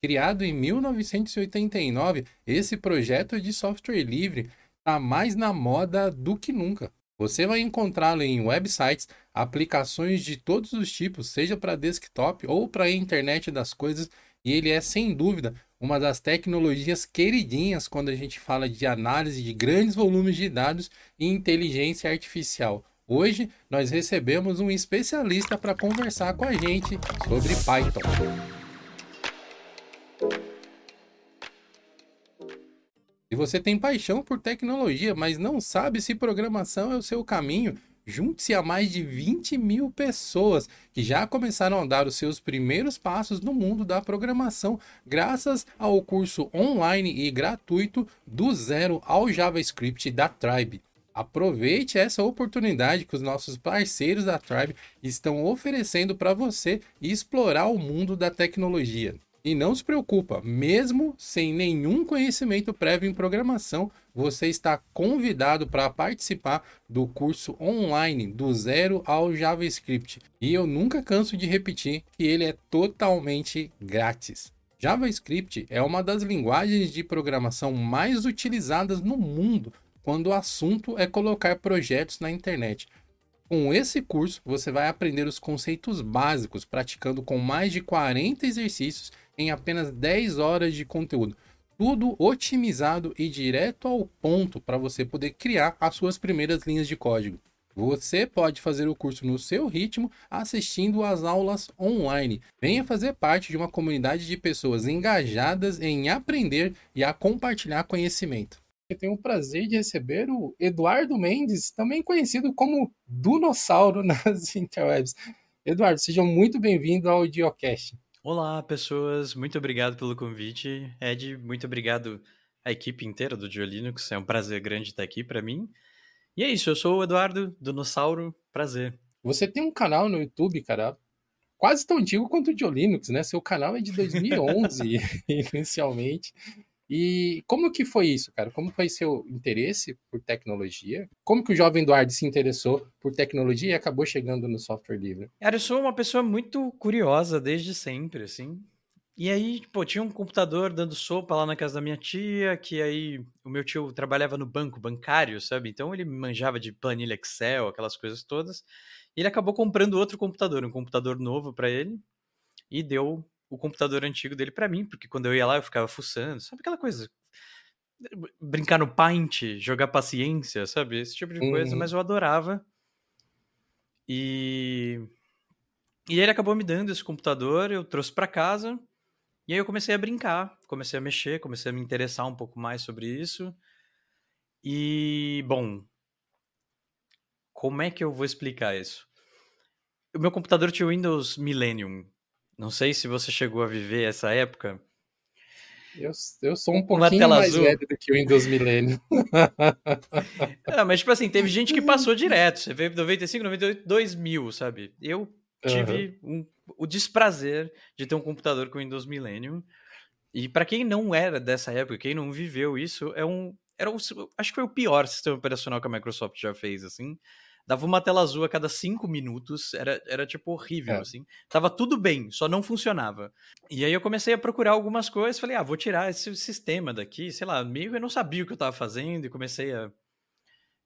Criado em 1989, esse projeto de software livre está mais na moda do que nunca. Você vai encontrá-lo em websites, aplicações de todos os tipos, seja para desktop ou para a internet das coisas, e ele é sem dúvida uma das tecnologias queridinhas quando a gente fala de análise de grandes volumes de dados e inteligência artificial. Hoje nós recebemos um especialista para conversar com a gente sobre Python. Se você tem paixão por tecnologia, mas não sabe se programação é o seu caminho, junte-se a mais de 20 mil pessoas que já começaram a dar os seus primeiros passos no mundo da programação, graças ao curso online e gratuito do zero ao JavaScript da Tribe. Aproveite essa oportunidade que os nossos parceiros da Tribe estão oferecendo para você explorar o mundo da tecnologia. E não se preocupa, mesmo sem nenhum conhecimento prévio em programação, você está convidado para participar do curso online do zero ao JavaScript. E eu nunca canso de repetir que ele é totalmente grátis. JavaScript é uma das linguagens de programação mais utilizadas no mundo quando o assunto é colocar projetos na internet. Com esse curso, você vai aprender os conceitos básicos, praticando com mais de 40 exercícios em apenas 10 horas de conteúdo. Tudo otimizado e direto ao ponto para você poder criar as suas primeiras linhas de código. Você pode fazer o curso no seu ritmo, assistindo às aulas online. Venha fazer parte de uma comunidade de pessoas engajadas em aprender e a compartilhar conhecimento. Eu tenho o prazer de receber o Eduardo Mendes, também conhecido como Dunossauro nas interwebs. Eduardo, seja muito bem-vindo ao Diocast. Olá, pessoas. Muito obrigado pelo convite. Ed, muito obrigado à equipe inteira do Diolinux. É um prazer grande estar aqui para mim. E é isso, eu sou o Eduardo, Dinossauro. Prazer. Você tem um canal no YouTube, cara, quase tão antigo quanto o Diolinux, né? Seu canal é de 2011, inicialmente. E como que foi isso, cara? Como foi seu interesse por tecnologia? Como que o jovem Eduardo se interessou por tecnologia e acabou chegando no software livre? Cara, eu sou uma pessoa muito curiosa desde sempre, assim. E aí, pô, tinha um computador dando sopa lá na casa da minha tia, que aí o meu tio trabalhava no banco bancário, sabe? Então ele manjava de planilha Excel, aquelas coisas todas. E ele acabou comprando outro computador, um computador novo para ele, e deu o computador antigo dele para mim, porque quando eu ia lá eu ficava fuçando, sabe aquela coisa? Brincar no Paint, jogar paciência, sabe? Esse tipo de coisa, uhum. mas eu adorava. E. E ele acabou me dando esse computador, eu trouxe para casa, e aí eu comecei a brincar, comecei a mexer, comecei a me interessar um pouco mais sobre isso. E, bom, como é que eu vou explicar isso? O meu computador tinha o Windows Millennium, não sei se você chegou a viver essa época. Eu, eu sou um pouquinho mais azul. velho do que o Windows Millennium. ah, mas, tipo assim, teve gente que passou direto. Você veio 95, 98, 2000, sabe? Eu tive uhum. um, o desprazer de ter um computador com Windows Millennium. E para quem não era dessa época, quem não viveu isso, é um, era um, acho que foi o pior sistema operacional que a Microsoft já fez, assim dava uma tela azul a cada cinco minutos, era, era tipo horrível, é. assim. Tava tudo bem, só não funcionava. E aí eu comecei a procurar algumas coisas, falei, ah, vou tirar esse sistema daqui, sei lá, meio eu não sabia o que eu tava fazendo e comecei a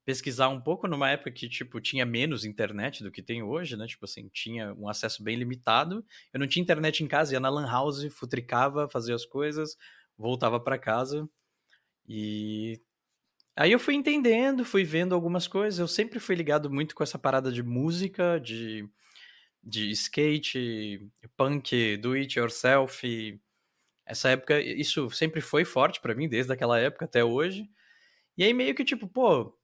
pesquisar um pouco numa época que, tipo, tinha menos internet do que tem hoje, né? Tipo assim, tinha um acesso bem limitado. Eu não tinha internet em casa, ia na lan house, futricava, fazia as coisas, voltava para casa e Aí eu fui entendendo, fui vendo algumas coisas. Eu sempre fui ligado muito com essa parada de música, de, de skate, punk, do it yourself. Essa época, isso sempre foi forte para mim, desde aquela época até hoje. E aí meio que tipo, pô,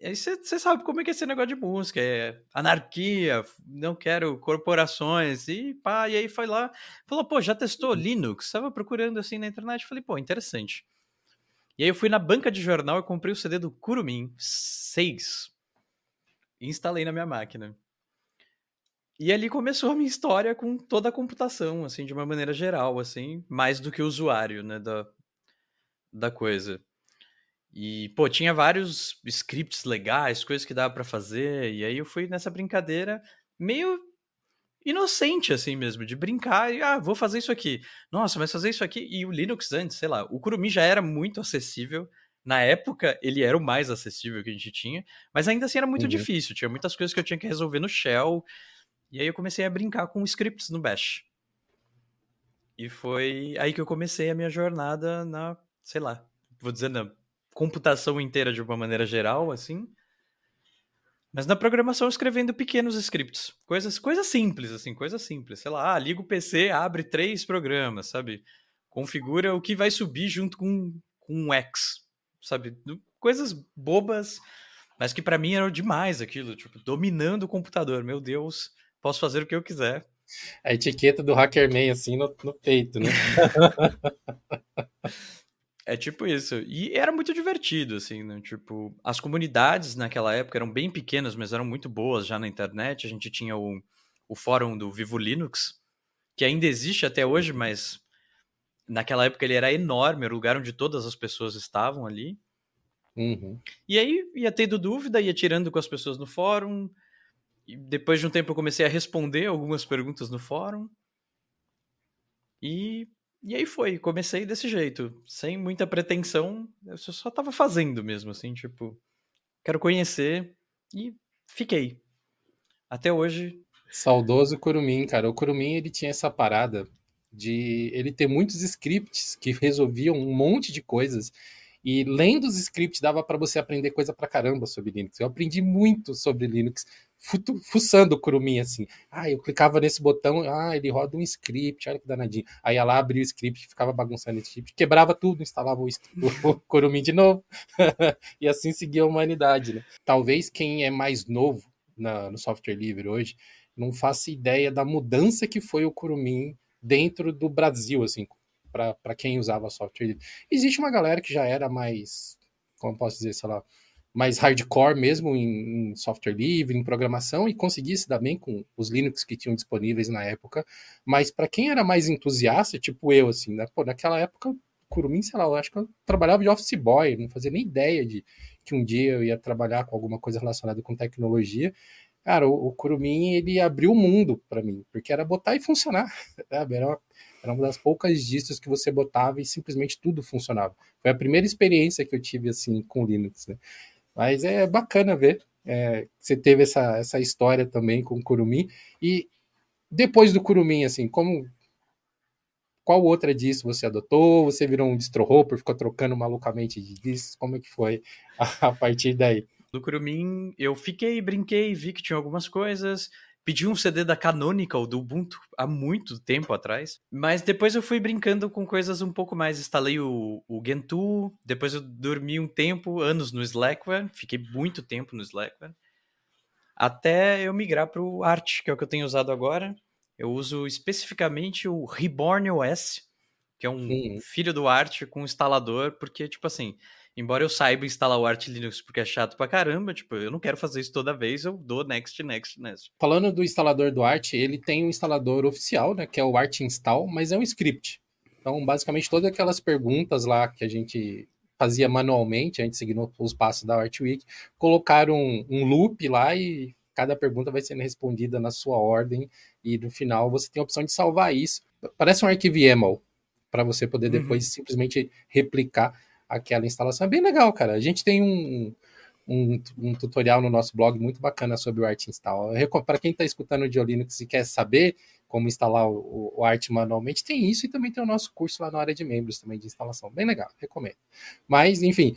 você sabe como é que é esse negócio de música, é anarquia, não quero corporações, e pá, e aí foi lá, falou, pô, já testou uhum. Linux? Estava procurando assim na internet, falei, pô, interessante. E aí eu fui na banca de jornal e comprei o CD do Kurumin 6 e instalei na minha máquina. E ali começou a minha história com toda a computação, assim, de uma maneira geral, assim, mais do que usuário, né, da, da coisa. E, pô, tinha vários scripts legais, coisas que dava para fazer, e aí eu fui nessa brincadeira, meio inocente, assim mesmo, de brincar e, ah, vou fazer isso aqui. Nossa, mas fazer isso aqui. E o Linux antes, sei lá, o Kurumi já era muito acessível. Na época, ele era o mais acessível que a gente tinha, mas ainda assim era muito uhum. difícil. Tinha muitas coisas que eu tinha que resolver no Shell. E aí eu comecei a brincar com scripts no Bash. E foi aí que eu comecei a minha jornada na, sei lá, vou dizer na computação inteira de uma maneira geral, assim. Mas na programação escrevendo pequenos scripts, coisas, coisas simples, assim, coisas simples. Sei lá, ah, liga o PC, abre três programas, sabe? Configura o que vai subir junto com, com um X, sabe? Coisas bobas, mas que para mim eram demais aquilo, tipo, dominando o computador. Meu Deus, posso fazer o que eu quiser. A etiqueta do Hackerman, assim, no, no peito, né? É tipo isso. E era muito divertido, assim, né? Tipo, as comunidades naquela época eram bem pequenas, mas eram muito boas já na internet. A gente tinha o, o fórum do Vivo Linux, que ainda existe até hoje, mas naquela época ele era enorme, era o lugar onde todas as pessoas estavam ali. Uhum. E aí ia tendo dúvida, ia tirando com as pessoas no fórum. E depois de um tempo eu comecei a responder algumas perguntas no fórum. E e aí foi, comecei desse jeito, sem muita pretensão, eu só tava fazendo mesmo, assim, tipo, quero conhecer e fiquei. Até hoje. Saudoso Kurumin, cara. O Kurumin, ele tinha essa parada de ele ter muitos scripts que resolviam um monte de coisas. E lendo os scripts dava para você aprender coisa pra caramba sobre Linux. Eu aprendi muito sobre Linux fuçando o Kurumin assim. Ah, eu clicava nesse botão, ah, ele roda um script, olha que danadinho. Aí ela abria o script, ficava bagunçando esse script, quebrava tudo, instalava o, o Kurumin de novo. e assim seguia a humanidade, né? Talvez quem é mais novo na, no software livre hoje não faça ideia da mudança que foi o Kurumin dentro do Brasil, assim, para quem usava software livre. Existe uma galera que já era mais, como posso dizer, sei lá, mais hardcore mesmo em, em, software livre, em programação, e conseguia se dar bem com os Linux que tinham disponíveis na época. Mas para quem era mais entusiasta, tipo eu, assim, né? Pô, naquela época, Kurumin, sei lá, eu acho que eu trabalhava de office boy, não fazia nem ideia de que um dia eu ia trabalhar com alguma coisa relacionada com tecnologia. Cara, o, o ele abriu o mundo para mim, porque era botar e funcionar, sabe? Era uma, era uma das poucas distros que você botava e simplesmente tudo funcionava. Foi a primeira experiência que eu tive, assim, com Linux, né? Mas é bacana ver é, você teve essa, essa história também com o Curumim. E depois do Curumim, assim, como. Qual outra disso você adotou? Você virou um distro-hopper, ficou trocando malucamente de discos? Como é que foi a, partir daí? Do Curumim, eu fiquei, brinquei, vi que tinha algumas coisas, pedi um CD da Canonical do Ubuntu há muito tempo atrás, mas depois eu fui brincando com coisas um pouco mais. Instalei o, o Gentoo, depois eu dormi um tempo, anos no Slackware, fiquei muito tempo no Slackware, até eu migrar para o Arch, que é o que eu tenho usado agora. Eu uso especificamente o Reborn OS, que é um Sim. filho do Arch com instalador, porque, tipo assim, Embora eu saiba instalar o Arch Linux porque é chato pra caramba, tipo, eu não quero fazer isso toda vez, eu dou next, next, next. Falando do instalador do Arch, ele tem um instalador oficial, né, que é o Arch Install, mas é um script. Então, basicamente, todas aquelas perguntas lá que a gente fazia manualmente, a gente seguindo os passos da Archwiki, colocaram um, um loop lá e cada pergunta vai sendo respondida na sua ordem e no final você tem a opção de salvar isso. Parece um arquivo YAML para você poder uhum. depois uhum. simplesmente replicar aquela instalação. É bem legal, cara. A gente tem um, um, um tutorial no nosso blog muito bacana sobre o Art Install. Para quem está escutando o Linux e quer saber como instalar o, o Art manualmente, tem isso e também tem o nosso curso lá na área de membros também de instalação. Bem legal, recomendo. Mas, enfim,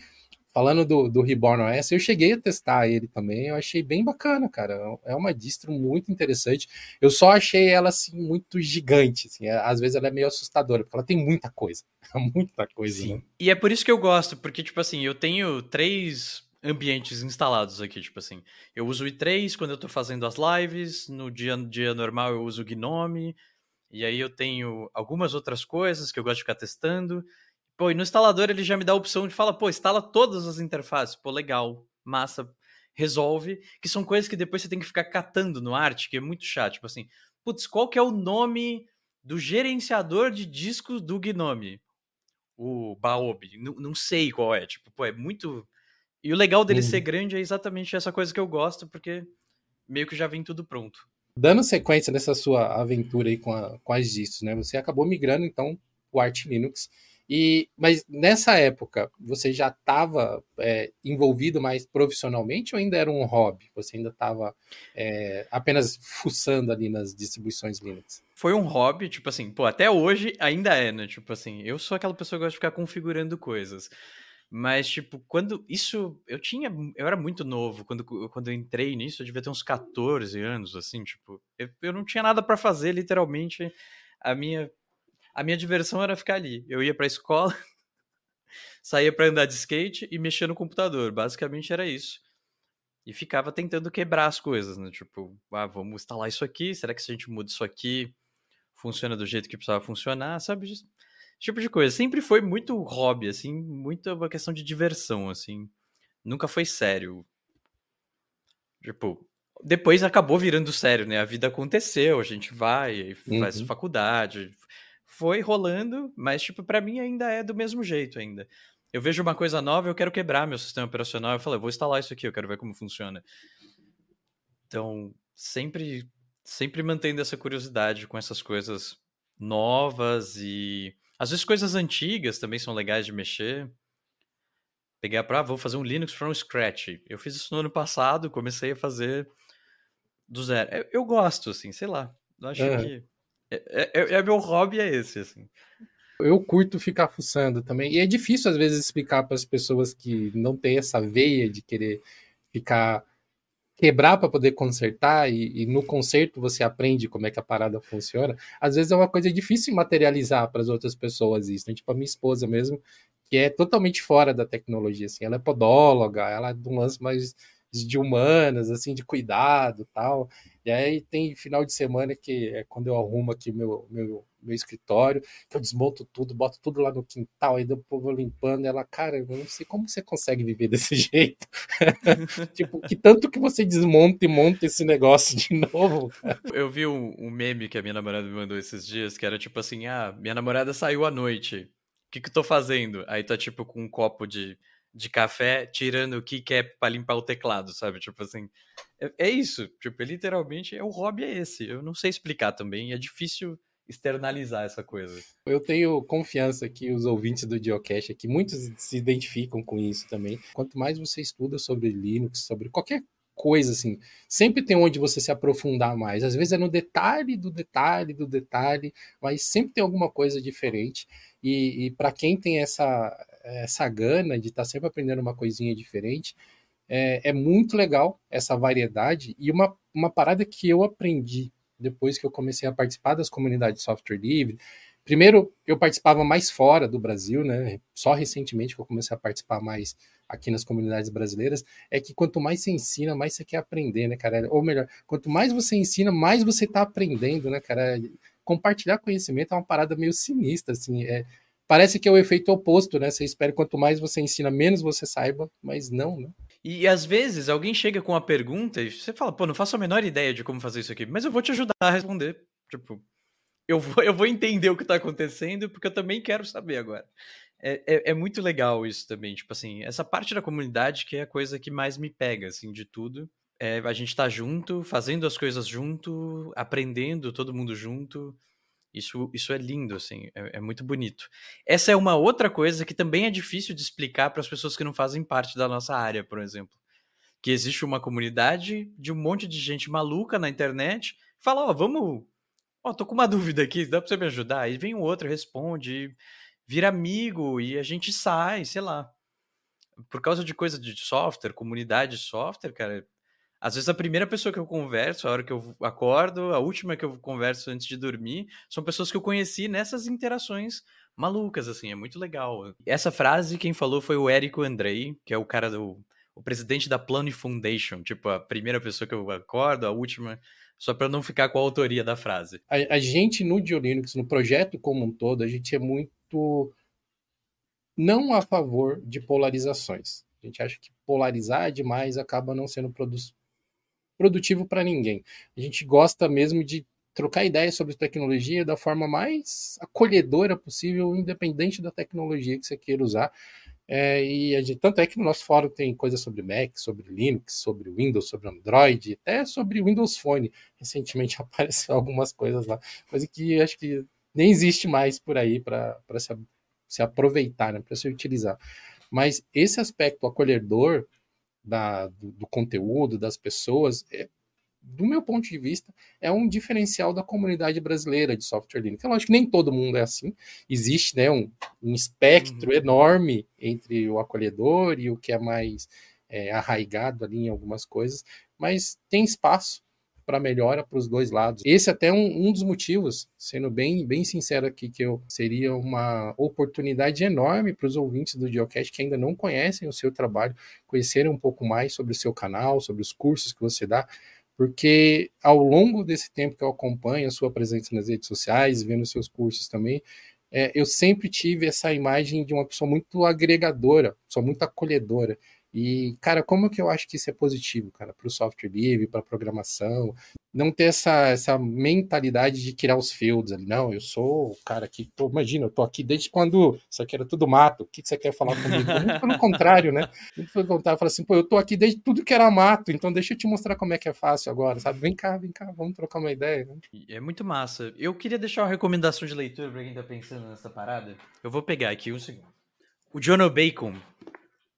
falando do, do Reborn OS, eu cheguei a testar ele também, eu achei bem bacana, cara. É uma distro muito interessante. Eu só achei ela assim muito gigante, assim, é, às vezes ela é meio assustadora, porque ela tem muita coisa, muita coisa. Sim. Né? E é por isso que eu gosto, porque tipo assim, eu tenho três ambientes instalados aqui, tipo assim. Eu uso o i3 quando eu tô fazendo as lives, no dia, dia normal eu uso o Gnome, e aí eu tenho algumas outras coisas que eu gosto de ficar testando. Pô, e no instalador ele já me dá a opção de falar, pô, instala todas as interfaces. Pô, legal, massa, resolve. Que são coisas que depois você tem que ficar catando no arte, que é muito chato. Tipo assim, putz, qual que é o nome do gerenciador de discos do Gnome? O Baob. N não sei qual é. Tipo, pô, é muito. E o legal dele uhum. ser grande é exatamente essa coisa que eu gosto, porque meio que já vem tudo pronto. dando sequência nessa sua aventura aí com, a, com as distros, né? Você acabou migrando, então, o Arch Linux. E, mas nessa época, você já estava é, envolvido mais profissionalmente ou ainda era um hobby? Você ainda estava é, apenas fuçando ali nas distribuições Linux? Foi um hobby, tipo assim, pô, até hoje ainda é, né? Tipo assim, eu sou aquela pessoa que gosta de ficar configurando coisas. Mas, tipo, quando isso. Eu tinha. Eu era muito novo. Quando, quando eu entrei nisso, eu devia ter uns 14 anos, assim, tipo. Eu, eu não tinha nada para fazer, literalmente. A minha a minha diversão era ficar ali. Eu ia pra escola, saía para andar de skate e mexer no computador. Basicamente era isso. E ficava tentando quebrar as coisas, né? Tipo, ah, vamos instalar isso aqui. Será que se a gente muda isso aqui, funciona do jeito que precisava funcionar? Sabe? Esse tipo de coisa. Sempre foi muito hobby, assim, muita uma questão de diversão, assim. Nunca foi sério. Tipo, depois acabou virando sério, né? A vida aconteceu, a gente vai, faz uhum. faculdade, foi rolando, mas, tipo, para mim ainda é do mesmo jeito ainda. Eu vejo uma coisa nova, eu quero quebrar meu sistema operacional, eu falo, eu vou instalar isso aqui, eu quero ver como funciona. Então, sempre, sempre mantendo essa curiosidade com essas coisas novas e às vezes coisas antigas também são legais de mexer. Pegar para, ah, vou fazer um Linux from scratch. Eu fiz isso no ano passado, comecei a fazer do zero. Eu, eu gosto, assim, sei lá. Eu acho é. que é, é, é, é, meu hobby é esse, assim. Eu curto ficar fuçando também. E é difícil, às vezes, explicar para as pessoas que não têm essa veia de querer ficar quebrar para poder consertar e, e, no conserto você aprende como é que a parada funciona. Às vezes é uma coisa difícil materializar para as outras pessoas isso. Né? Tipo a minha esposa mesmo, que é totalmente fora da tecnologia. Assim, ela é podóloga, ela é de um lance mais de humanas, assim, de cuidado tal. E aí tem final de semana que é quando eu arrumo aqui meu, meu, meu escritório, que eu desmonto tudo, boto tudo lá no quintal, aí depois vou limpando. Ela, cara, eu não sei como você consegue viver desse jeito. tipo, que tanto que você desmonta e monta esse negócio de novo. Cara. Eu vi um, um, meme que a minha namorada me mandou esses dias, que era tipo assim: ah, minha namorada saiu à noite. O que, que eu tô fazendo? Aí tá tipo com um copo de de café tirando o que quer para limpar o teclado, sabe? Tipo assim, é, é, isso. Tipo, literalmente, é o hobby é esse. Eu não sei explicar também, é difícil externalizar essa coisa. Eu tenho confiança que os ouvintes do Geocache aqui, muitos se identificam com isso também. Quanto mais você estuda sobre Linux, sobre qualquer coisa assim, sempre tem onde você se aprofundar mais. Às vezes é no detalhe do detalhe do detalhe, mas sempre tem alguma coisa diferente. E, e para quem tem essa essa gana de estar tá sempre aprendendo uma coisinha diferente. É, é, muito legal essa variedade. E uma, uma parada que eu aprendi depois que eu comecei a participar das comunidades de software livre. Primeiro, eu participava mais fora do Brasil, né? Só recentemente que eu comecei a participar mais aqui nas comunidades brasileiras, é que quanto mais você ensina, mais você quer aprender, né, cara? Ou melhor, quanto mais você ensina, mais você está aprendendo, né, cara? Compartilhar conhecimento é uma parada meio sinistra, assim. É, Parece que é o efeito oposto, né? Você espera quanto mais você ensina, menos você saiba, mas não, né? E às vezes alguém chega com uma pergunta e você fala, pô, não faço a menor ideia de como fazer isso aqui, mas eu vou te ajudar a responder. Tipo, eu vou, eu vou entender o que tá acontecendo porque eu também quero saber agora. É, é, é, muito legal isso também, tipo assim, essa parte da comunidade que é a coisa que mais me pega, assim, de tudo. É, a gente tá junto, fazendo as coisas junto, aprendendo todo mundo junto. Isso, isso é lindo, assim, é, é, muito bonito. Essa é uma outra coisa que também é difícil de explicar para as pessoas que não fazem parte da nossa área, por exemplo. Que existe uma comunidade de um monte de gente maluca na internet, fala, ó, oh, vamos. Ó, oh, tô com uma dúvida aqui, dá para você me ajudar? Aí vem um outro, responde, vira amigo e a gente sai, sei lá. Por causa de coisa de software, comunidade de software, cara, às vezes a primeira pessoa que eu converso, a hora que eu acordo, a última que eu converso antes de dormir, são pessoas que eu conheci nessas interações malucas, assim, é muito legal. Essa frase quem falou foi o Érico Andrei, que é o cara do o presidente da Plano Foundation, tipo, a primeira pessoa que eu acordo, a última, só para não ficar com a autoria da frase. A, a gente no Diolinux, no projeto como um todo, a gente é muito não a favor de polarizações. A gente acha que polarizar demais acaba não sendo produ produtivo para ninguém. A gente gosta mesmo de trocar ideias sobre tecnologia da forma mais acolhedora possível, independente da tecnologia que você queira usar. É, e gente, tanto é que no nosso fórum tem coisas sobre Mac, sobre Linux, sobre Windows, sobre Android, até sobre Windows Phone. Recentemente apareceu algumas coisas lá, coisa que acho que nem existe mais por aí para se, se aproveitar, né, para se utilizar. Mas esse aspecto acolhedor da, do, do, conteúdo, das pessoas, é, do meu ponto de vista, é um diferencial da comunidade brasileira de software Linux. É lógico que nem todo mundo é assim. Existe né, um, um espectro uhum. enorme entre o acolhedor e o que é mais é, arraigado ali em algumas coisas, mas tem espaço para melhora para os dois lados. Esse é até é um, um dos motivos, sendo bem, bem sincero aqui, que eu seria uma oportunidade enorme para os ouvintes do Geocast que ainda não conhecem o seu trabalho, conhecerem um pouco mais sobre o seu canal, sobre os cursos que você dá, porque ao longo desse tempo que eu acompanho a sua presença nas redes sociais, vendo seus cursos também, é, eu sempre tive essa imagem de uma pessoa muito agregadora, pessoa muito acolhedora. E, cara, como que eu acho que isso é positivo, cara, para o software livre, para programação, não ter essa, essa mentalidade de criar os fields ali. Não, eu sou o cara que, imagina, eu tô aqui desde quando isso aqui era tudo mato, o que, você quer falar comigo? Muito pelo contrário, né? Muito pelo contrário, fala assim, pô, eu tô aqui desde tudo que era mato, então deixa eu te mostrar como é que é fácil agora, sabe? Vem cá, vem cá, vamos trocar uma ideia. Né? É muito massa. Eu queria deixar uma recomendação de leitura para quem tá pensando nessa parada. Eu vou pegar aqui um segundo. O John Bacon,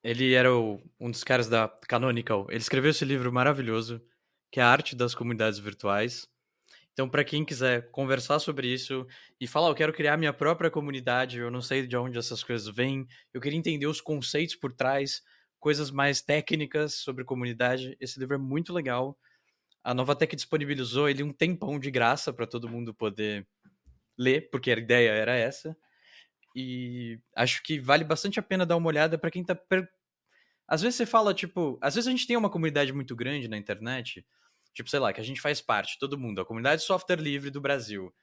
ele era o, um dos caras da Canonical. Ele escreveu esse livro maravilhoso, que é a arte das comunidades virtuais. Então, para quem quiser conversar sobre isso e falar, eu quero criar minha própria comunidade, eu não sei de onde essas coisas vêm, eu queria entender os conceitos por trás, coisas mais técnicas sobre comunidade, esse livro é muito legal. A Novatec disponibilizou ele um tempão de graça para todo mundo poder ler, porque a ideia era essa. E acho que vale bastante a pena dar uma olhada para quem tá. Per... Às vezes você fala, tipo. Às vezes a gente tem uma comunidade muito grande na internet, tipo, sei lá, que a gente faz parte, todo mundo, a comunidade de software livre do Brasil,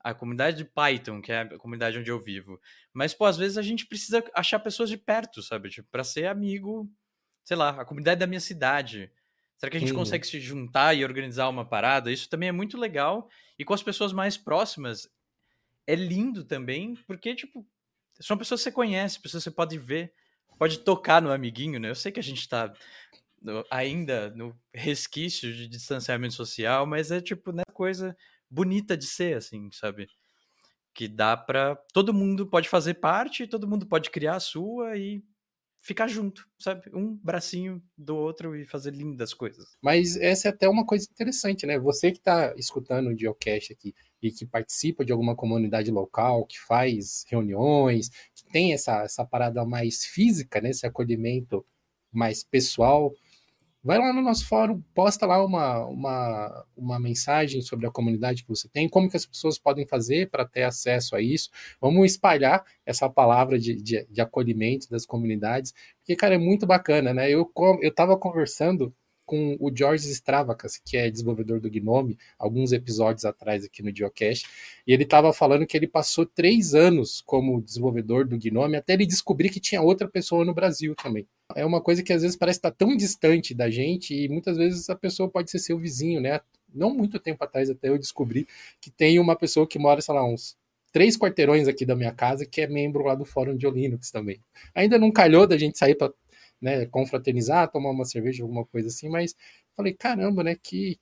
a comunidade de Python, que é a comunidade onde eu vivo. Mas, pô, às vezes a gente precisa achar pessoas de perto, sabe? Tipo, pra ser amigo, sei lá, a comunidade da minha cidade. Será que a gente uhum. consegue se juntar e organizar uma parada? Isso também é muito legal. E com as pessoas mais próximas, é lindo também, porque, tipo, são pessoas que você conhece, pessoas que você pode ver, pode tocar no amiguinho, né? Eu sei que a gente está ainda no resquício de distanciamento social, mas é tipo, né, coisa bonita de ser, assim, sabe? Que dá para todo mundo pode fazer parte, todo mundo pode criar a sua e ficar junto, sabe? Um bracinho do outro e fazer lindas coisas. Mas essa é até uma coisa interessante, né? Você que está escutando o Geocache aqui e que participa de alguma comunidade local, que faz reuniões, que tem essa, essa parada mais física, né? Esse acolhimento mais pessoal, vai lá no nosso fórum, posta lá uma, uma, uma mensagem sobre a comunidade que você tem, como que as pessoas podem fazer para ter acesso a isso. Vamos espalhar essa palavra de, de, de, acolhimento das comunidades, porque, cara, é muito bacana, né? Eu estava conversando com o George Stravacas, que é desenvolvedor do Gnome, alguns episódios atrás aqui no Geocache, e ele estava falando que ele passou três anos como desenvolvedor do Gnome até ele descobrir que tinha outra pessoa no Brasil também. É uma coisa que às vezes parece estar tão distante da gente e muitas vezes a pessoa pode ser seu vizinho, né? Não muito tempo atrás até eu descobri que tem uma pessoa que mora, sei lá, uns três quarteirões aqui da minha casa que é membro lá do Fórum de Linux também. Ainda não calhou da gente sair para né, confraternizar, tomar uma cerveja, alguma coisa assim, mas falei, caramba, né, que,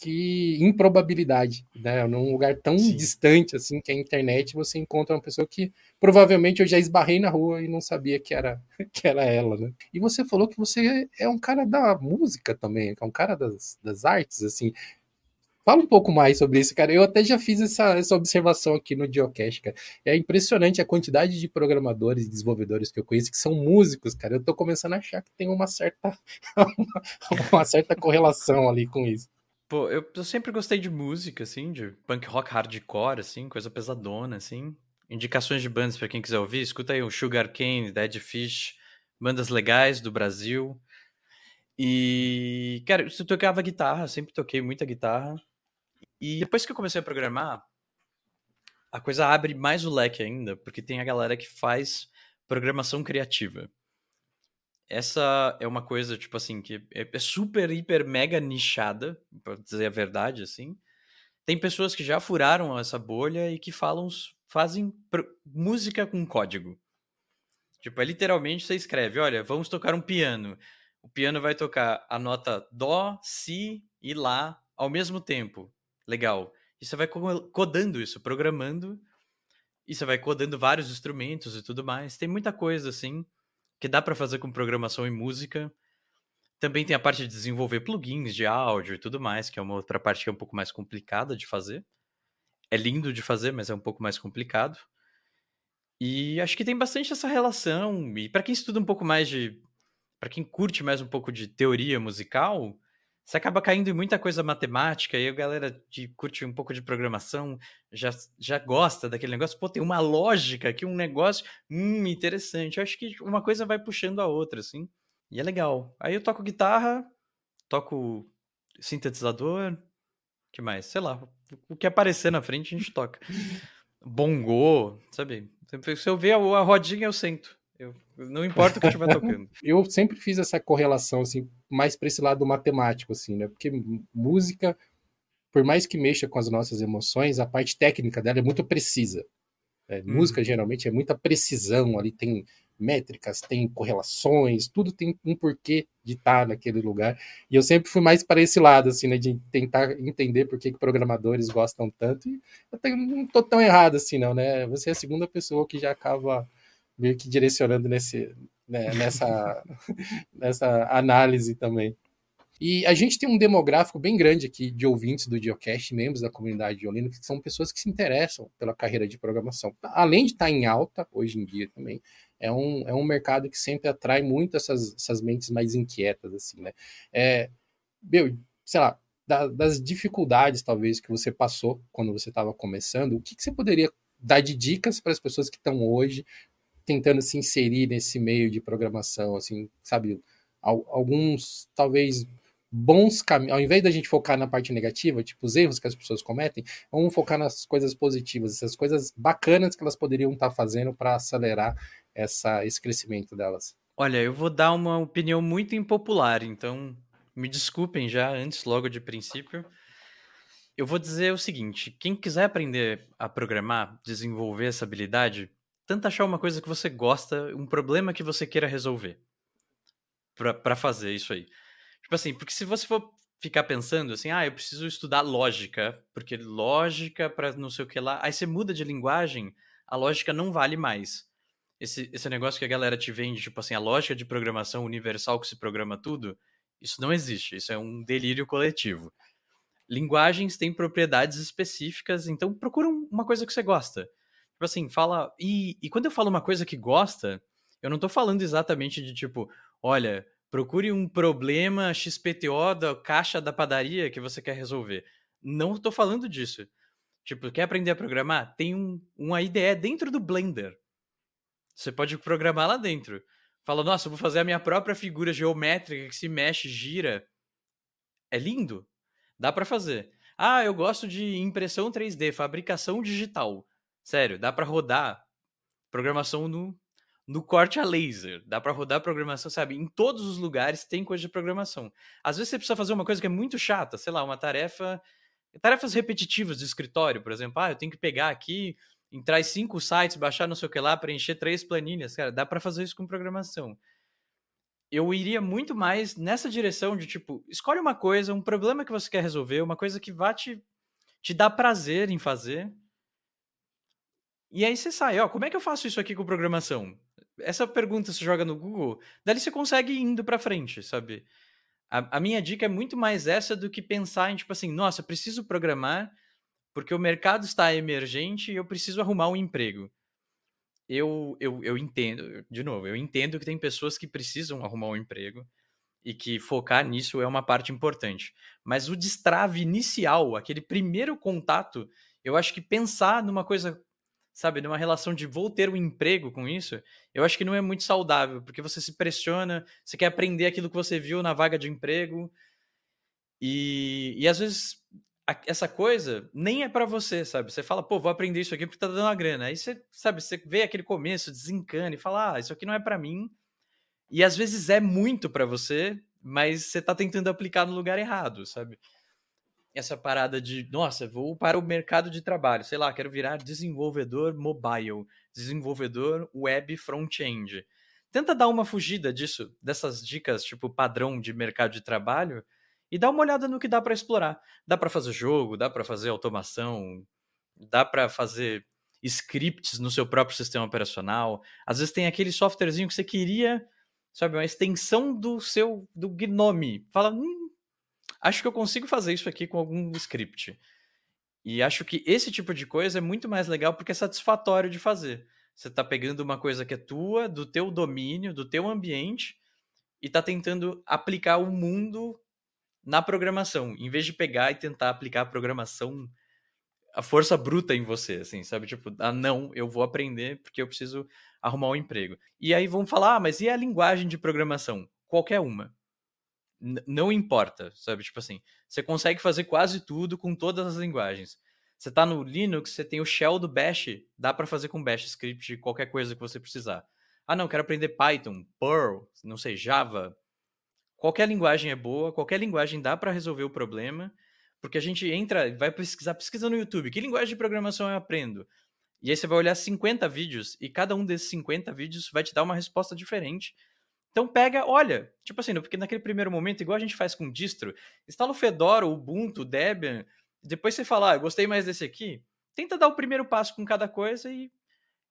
que improbabilidade, né, num lugar tão Sim. distante assim que é a internet, você encontra uma pessoa que provavelmente eu já esbarrei na rua e não sabia que era que era ela, né? E você falou que você é um cara da música também, é um cara das, das artes, assim. Fala um pouco mais sobre isso, cara. Eu até já fiz essa, essa observação aqui no Geocache, cara. É impressionante a quantidade de programadores e desenvolvedores que eu conheço que são músicos, cara. Eu tô começando a achar que tem uma certa, uma, uma certa correlação ali com isso. Pô, eu, eu, sempre gostei de música, assim, de punk rock hardcore, assim, coisa pesadona, assim. Indicações de bandas para quem quiser ouvir, escuta aí o Sugar Cane, Dead Fish, bandas legais do Brasil. E, cara, eu tocava guitarra, sempre toquei muita guitarra. E depois que eu comecei a programar, a coisa abre mais o leque ainda, porque tem a galera que faz programação criativa. Essa é uma coisa, tipo assim, que é, é super, hiper, mega nichada, pra dizer a verdade, assim. Tem pessoas que já furaram essa bolha e que falam, fazem música com código. Tipo, é literalmente você escreve, olha, vamos tocar um piano. O piano vai tocar a nota dó, si e lá ao mesmo tempo. Legal. E você vai codando isso, programando, e você vai codando vários instrumentos e tudo mais. Tem muita coisa assim que dá para fazer com programação e música. Também tem a parte de desenvolver plugins de áudio e tudo mais, que é uma outra parte que é um pouco mais complicada de fazer. É lindo de fazer, mas é um pouco mais complicado. E acho que tem bastante essa relação. E para quem estuda um pouco mais de. para quem curte mais um pouco de teoria musical, você acaba caindo em muita coisa matemática. E a galera que curte um pouco de programação já, já gosta daquele negócio. Pô, tem uma lógica aqui, um negócio hum, interessante. Eu acho que uma coisa vai puxando a outra, assim. E é legal. Aí eu toco guitarra, toco sintetizador, que mais? Sei lá, o que aparecer na frente a gente toca. Bongo, sabe? Se eu ver a rodinha, eu sento. Eu, não importa o que estiver tocando. Eu sempre fiz essa correlação, assim, mais para esse lado matemático, assim, né? Porque música, por mais que mexa com as nossas emoções, a parte técnica dela é muito precisa. Hum. Música, geralmente, é muita precisão ali, tem métricas, tem correlações, tudo tem um porquê de estar naquele lugar. E eu sempre fui mais para esse lado, assim, né, de tentar entender por que, que programadores gostam tanto. E eu não estou tão errado assim, não, né? Você é a segunda pessoa que já acaba meio que direcionando nesse, né, nessa, nessa análise também. E a gente tem um demográfico bem grande aqui de ouvintes do Geocast, membros da comunidade de Linux, que são pessoas que se interessam pela carreira de programação. Além de estar em alta hoje em dia também, é um, é um mercado que sempre atrai muito essas, essas mentes mais inquietas, assim, né? É, meu, sei lá, da, das dificuldades, talvez, que você passou quando você estava começando, o que, que você poderia dar de dicas para as pessoas que estão hoje tentando se inserir nesse meio de programação, assim, sabe? Alguns, talvez, bons caminhos, ao invés da gente focar na parte negativa, tipo os erros que as pessoas cometem, vamos focar nas coisas positivas, essas coisas bacanas que elas poderiam estar tá fazendo para acelerar essa, esse crescimento delas? Olha, eu vou dar uma opinião muito impopular, então me desculpem já antes, logo de princípio. Eu vou dizer o seguinte: quem quiser aprender a programar, desenvolver essa habilidade, tenta achar uma coisa que você gosta, um problema que você queira resolver para fazer isso aí. Tipo assim, porque se você for ficar pensando assim, ah, eu preciso estudar lógica, porque lógica para não sei o que lá, aí você muda de linguagem, a lógica não vale mais esse, esse negócio que a galera te vende, tipo assim, a lógica de programação universal que se programa tudo, isso não existe. Isso é um delírio coletivo. Linguagens têm propriedades específicas, então procura uma coisa que você gosta. Tipo assim, fala. E, e quando eu falo uma coisa que gosta, eu não tô falando exatamente de tipo, olha, procure um problema XPTO da caixa da padaria que você quer resolver. Não tô falando disso. Tipo, quer aprender a programar? Tem um, uma IDE dentro do Blender. Você pode programar lá dentro. Fala, nossa, vou fazer a minha própria figura geométrica que se mexe, gira. É lindo. Dá para fazer. Ah, eu gosto de impressão 3D, fabricação digital. Sério, dá para rodar programação no, no corte a laser. Dá para rodar programação, sabe? Em todos os lugares tem coisa de programação. Às vezes você precisa fazer uma coisa que é muito chata, sei lá, uma tarefa. Tarefas repetitivas de escritório, por exemplo. Ah, eu tenho que pegar aqui entrar em cinco sites, baixar não sei o que lá, preencher três planilhas. Cara, dá para fazer isso com programação. Eu iria muito mais nessa direção de tipo, escolhe uma coisa, um problema que você quer resolver, uma coisa que vá te, te dar prazer em fazer. E aí você sai, ó, como é que eu faço isso aqui com programação? Essa pergunta você joga no Google, dali você consegue indo para frente, sabe? A, a minha dica é muito mais essa do que pensar em tipo assim, nossa, preciso programar porque o mercado está emergente e eu preciso arrumar um emprego. Eu, eu, eu entendo, de novo, eu entendo que tem pessoas que precisam arrumar um emprego e que focar nisso é uma parte importante. Mas o destrave inicial, aquele primeiro contato, eu acho que pensar numa coisa, sabe, numa relação de vou ter um emprego com isso, eu acho que não é muito saudável, porque você se pressiona, você quer aprender aquilo que você viu na vaga de emprego. E, e às vezes essa coisa nem é para você, sabe? Você fala, pô, vou aprender isso aqui porque tá dando uma grana. Aí você, sabe, você vê aquele começo, desencana e fala, ah, isso aqui não é para mim. E às vezes é muito para você, mas você tá tentando aplicar no lugar errado, sabe? Essa parada de, nossa, vou para o mercado de trabalho, sei lá, quero virar desenvolvedor mobile, desenvolvedor web front-end. Tenta dar uma fugida disso, dessas dicas tipo padrão de mercado de trabalho e dá uma olhada no que dá para explorar. Dá para fazer jogo, dá para fazer automação, dá para fazer scripts no seu próprio sistema operacional. Às vezes tem aquele softwarezinho que você queria, sabe, uma extensão do seu do Gnome. Fala, hum, acho que eu consigo fazer isso aqui com algum script. E acho que esse tipo de coisa é muito mais legal porque é satisfatório de fazer. Você está pegando uma coisa que é tua, do teu domínio, do teu ambiente, e está tentando aplicar o mundo na programação, em vez de pegar e tentar aplicar a programação, a força bruta em você, assim, sabe? Tipo, ah, não, eu vou aprender porque eu preciso arrumar um emprego. E aí vão falar, ah, mas e a linguagem de programação? Qualquer uma. Não importa, sabe? Tipo assim, você consegue fazer quase tudo com todas as linguagens. Você tá no Linux, você tem o shell do Bash, dá para fazer com Bash script qualquer coisa que você precisar. Ah, não, quero aprender Python, Perl, não sei, Java, Qualquer linguagem é boa, qualquer linguagem dá para resolver o problema, porque a gente entra, vai pesquisar, pesquisa no YouTube, que linguagem de programação eu aprendo? E aí você vai olhar 50 vídeos e cada um desses 50 vídeos vai te dar uma resposta diferente. Então pega, olha, tipo assim, porque naquele primeiro momento, igual a gente faz com distro, instala o Fedora, o Ubuntu, o Debian, depois você fala, ah, eu gostei mais desse aqui, tenta dar o primeiro passo com cada coisa e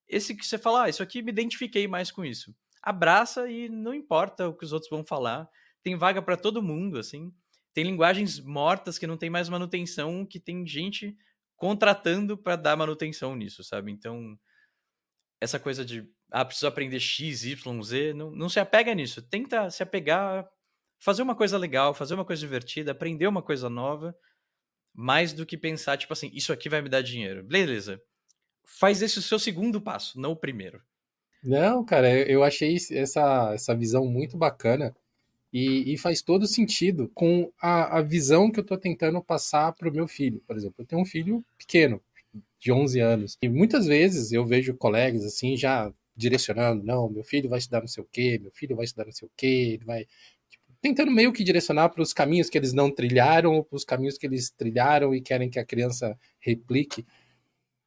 esse que você fala, ah, isso aqui me identifiquei mais com isso. Abraça e não importa o que os outros vão falar, tem vaga para todo mundo, assim. Tem linguagens mortas que não tem mais manutenção, que tem gente contratando para dar manutenção nisso, sabe? Então, essa coisa de, ah, preciso aprender X, Y, Z, não, não se apega nisso. Tenta se apegar, fazer uma coisa legal, fazer uma coisa divertida, aprender uma coisa nova, mais do que pensar, tipo assim, isso aqui vai me dar dinheiro. Beleza. Faz esse o seu segundo passo, não o primeiro. Não, cara, eu achei essa, essa visão muito bacana. E, e, faz todo sentido com a, a visão que eu estou tentando passar para o meu filho. Por exemplo, eu tenho um filho pequeno, de 11 anos. E muitas vezes eu vejo colegas assim já direcionando: não, meu filho vai estudar não sei o quê, meu filho vai estudar não sei o quê, ele vai. Tipo, tentando meio que direcionar para os caminhos que eles não trilharam ou para os caminhos que eles trilharam e querem que a criança replique.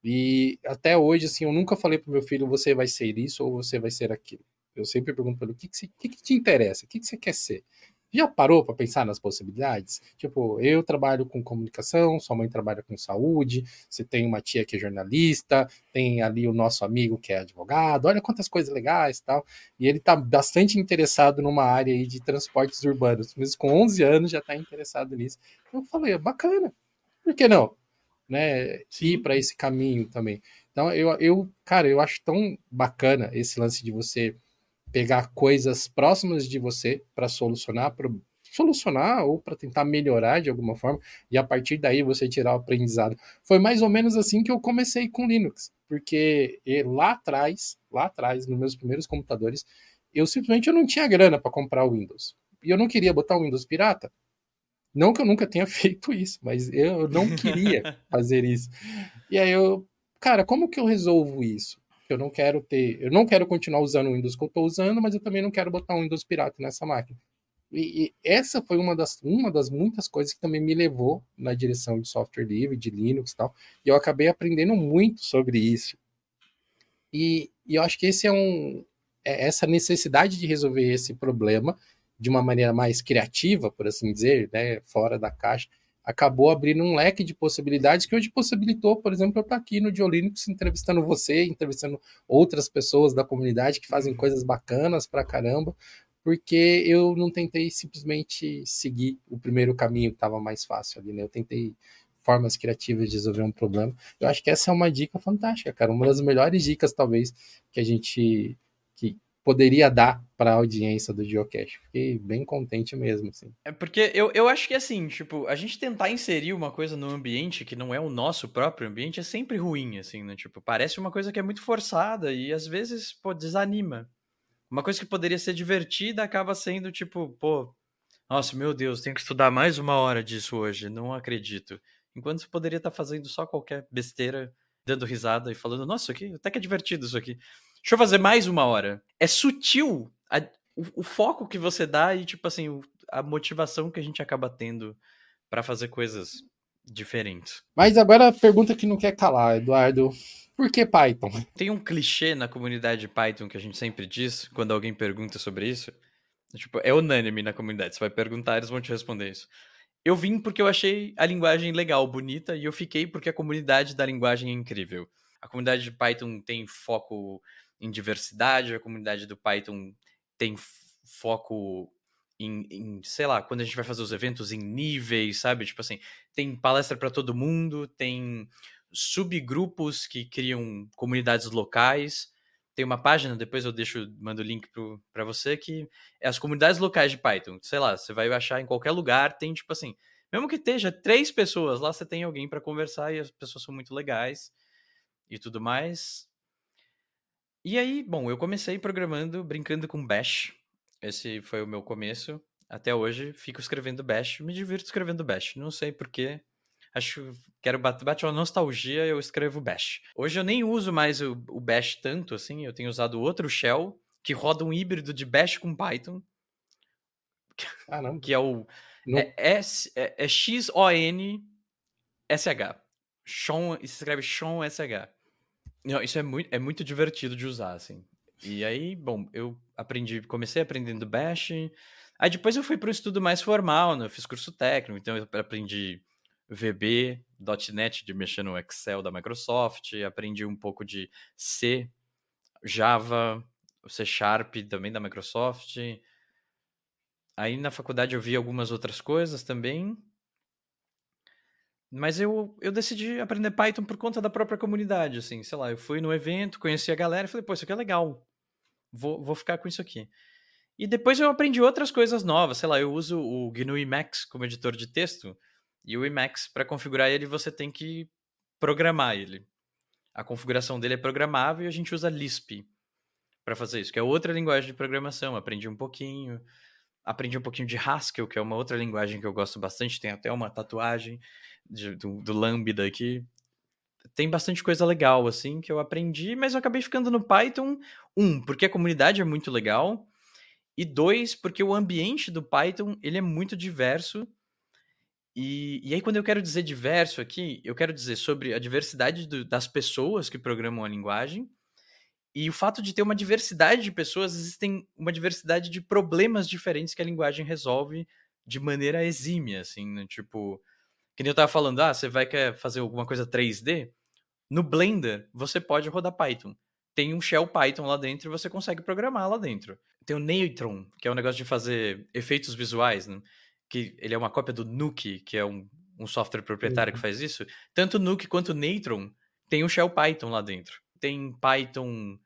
E até hoje, assim, eu nunca falei para meu filho: você vai ser isso ou você vai ser aquilo. Eu sempre pergunto para ele, o que, que, que, que te interessa? O que, que você quer ser? Já parou para pensar nas possibilidades? Tipo, eu trabalho com comunicação, sua mãe trabalha com saúde, você tem uma tia que é jornalista, tem ali o nosso amigo que é advogado, olha quantas coisas legais e tal. E ele está bastante interessado numa área aí de transportes urbanos, mas com 11 anos já está interessado nisso. Então eu falei, bacana, por que não? Né, ir para esse caminho também. Então eu, eu, cara, eu acho tão bacana esse lance de você pegar coisas próximas de você para solucionar, para solucionar ou para tentar melhorar de alguma forma e a partir daí você tirar o aprendizado. Foi mais ou menos assim que eu comecei com Linux, porque lá atrás, lá atrás, nos meus primeiros computadores, eu simplesmente eu não tinha grana para comprar o Windows. E eu não queria botar o Windows pirata. Não que eu nunca tenha feito isso, mas eu não queria fazer isso. E aí eu, cara, como que eu resolvo isso? Eu não quero ter, eu não quero continuar usando o Windows que eu estou usando, mas eu também não quero botar um Windows pirata nessa máquina. E, e, essa foi uma das, uma das muitas coisas que também me levou na direção de software livre, de Linux e tal. E eu acabei aprendendo muito sobre isso. E, e eu acho que esse é um, é essa necessidade de resolver esse problema de uma maneira mais criativa, por assim dizer, né, fora da caixa, acabou abrindo um leque de possibilidades que hoje possibilitou, por exemplo, eu estar aqui no Diolinux entrevistando você, entrevistando outras pessoas da comunidade que fazem coisas bacanas pra caramba, porque eu não tentei simplesmente seguir o primeiro caminho que estava mais fácil ali, né? Eu tentei formas criativas de resolver um problema. Eu acho que essa é uma dica fantástica, cara. Uma das melhores dicas, talvez, que a gente poderia dar para a audiência do Geocache. Fiquei bem contente mesmo, assim. É porque eu, eu acho que assim, tipo, a gente tentar inserir uma coisa no ambiente que não é o nosso próprio ambiente é sempre ruim, assim, né? Tipo, parece uma coisa que é muito forçada e às vezes, pô, desanima. Uma coisa que poderia ser divertida acaba sendo tipo, pô, nossa, meu Deus, tenho que estudar mais uma hora disso hoje, não acredito. Enquanto você poderia estar fazendo só qualquer besteira, dando risada e falando, nossa, aqui até que é divertido isso aqui. Deixa eu fazer mais uma hora. É sutil a, o, o, foco que você dá e, tipo assim, o, a motivação que a gente acaba tendo para fazer coisas diferentes. Mas agora a pergunta que não quer calar, Eduardo. Por que Python? Tem um clichê na comunidade de Python que a gente sempre diz, quando alguém pergunta sobre isso. Tipo, é unânime na comunidade. Você vai perguntar, eles vão te responder isso. Eu vim porque eu achei a linguagem legal, bonita, e eu fiquei porque a comunidade da linguagem é incrível. A comunidade de Python tem foco em diversidade, a comunidade do Python tem foco em, em, sei lá, quando a gente vai fazer os eventos em níveis, sabe? Tipo assim, tem palestra para todo mundo, tem subgrupos que criam comunidades locais. Tem uma página, depois eu deixo, mando o link para você, que é as comunidades locais de Python. Sei lá, você vai achar em qualquer lugar, tem tipo assim, mesmo que esteja três pessoas, lá você tem alguém para conversar e as pessoas são muito legais e tudo mais. E aí, bom, eu comecei programando, brincando com Bash. Esse foi o meu começo. Até hoje, fico escrevendo Bash. Me divirto escrevendo Bash. Não sei porquê. Acho que quero bater, bate uma nostalgia, eu escrevo Bash. Hoje eu nem uso mais o, o Bash tanto, assim. Eu tenho usado outro shell que roda um híbrido de Bash com Python. Caramba. Que é o... É, S, é, é X-O-N-S-H. Sean, se escreve Sean S-H. Não, isso é muito, é muito divertido de usar, assim. E aí, bom, eu aprendi, comecei aprendendo Bash. Aí depois eu fui para um estudo mais formal, né? Eu fiz curso técnico, então eu aprendi VB, .NET de mexer no Excel da Microsoft, aprendi um pouco de C, Java, C Sharp também da Microsoft. Aí na faculdade eu vi algumas outras coisas também. Mas eu, eu decidi aprender Python por conta da própria comunidade, assim, sei lá, eu fui no evento, conheci a galera e falei, pô, isso aqui é legal, vou, vou ficar com isso aqui. E depois eu aprendi outras coisas novas, sei lá, eu uso o GNU Emacs como editor de texto, e o Emacs, para configurar ele, você tem que programar ele. A configuração dele é programável e a gente usa Lisp para fazer isso, que é outra linguagem de programação, aprendi um pouquinho, aprendi um pouquinho de Haskell, que é uma outra linguagem que eu gosto bastante, tem até uma tatuagem de, do, do Lambda aqui. Tem bastante coisa legal, assim, que eu aprendi, mas eu acabei ficando no Python, um, porque a comunidade é muito legal, e dois, porque o ambiente do Python, ele é muito diverso, e, e aí quando eu quero dizer diverso aqui, eu quero dizer sobre a diversidade do, das pessoas que programam a linguagem, e o fato de ter uma diversidade de pessoas, existem uma diversidade de problemas diferentes que a linguagem resolve de maneira exímia, assim, né? Tipo, que nem eu tava falando, ah, você vai querer fazer alguma coisa 3D? No Blender, você pode rodar Python. Tem um shell Python lá dentro e você consegue programar lá dentro. Tem o Neutron, que é um negócio de fazer efeitos visuais, né? que ele é uma cópia do Nuke, que é um, um software proprietário uhum. que faz isso. Tanto o Nuke quanto o Neutron tem o shell Python lá dentro tem Python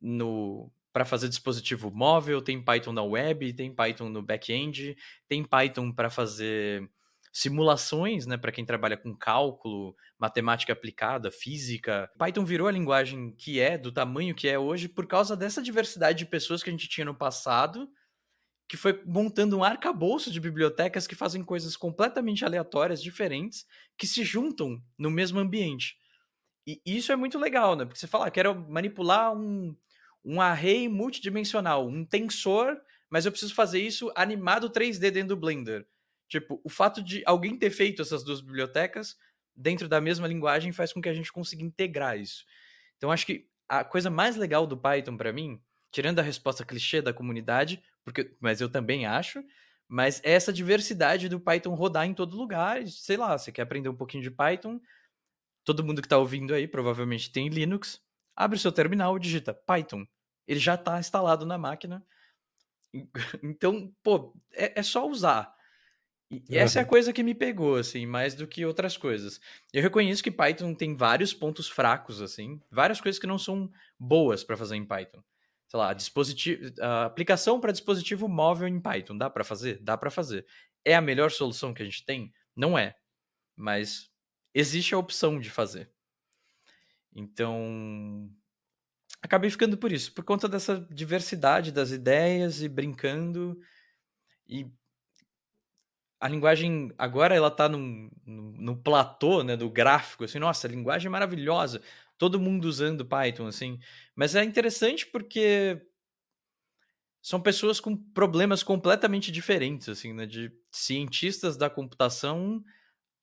no para fazer dispositivo móvel, tem Python na web, tem Python no back-end, tem Python para fazer simulações, né, para quem trabalha com cálculo, matemática aplicada, física. Python virou a linguagem que é, do tamanho que é hoje, por causa dessa diversidade de pessoas que a gente tinha no passado, que foi montando um arcabouço de bibliotecas que fazem coisas completamente aleatórias, diferentes, que se juntam no mesmo ambiente. E isso é muito legal, né? Porque você fala, ah, quero manipular um, um array multidimensional, um tensor, mas eu preciso fazer isso animado 3D dentro do Blender. Tipo, o fato de alguém ter feito essas duas bibliotecas dentro da mesma linguagem faz com que a gente consiga integrar isso. Então, acho que a coisa mais legal do Python para mim, tirando a resposta clichê da comunidade, porque, mas eu também acho, mas é essa diversidade do Python rodar em todo lugar. Sei lá, você quer aprender um pouquinho de Python, todo mundo que está ouvindo aí provavelmente tem Linux. Abre o seu terminal digita Python. Ele já está instalado na máquina. Então, pô, é, é só usar. E essa é a coisa que me pegou, assim, mais do que outras coisas. Eu reconheço que Python tem vários pontos fracos, assim, várias coisas que não são boas para fazer em Python. Sei lá, dispositivo, aplicação para dispositivo móvel em Python, dá para fazer? Dá para fazer. É a melhor solução que a gente tem? Não é. Mas existe a opção de fazer. Então, acabei ficando por isso, por conta dessa diversidade das ideias e brincando. E a linguagem agora ela tá no, no platô, né, do gráfico, assim, nossa, a linguagem é maravilhosa, todo mundo usando Python, assim. Mas é interessante porque são pessoas com problemas completamente diferentes, assim, né, de cientistas da computação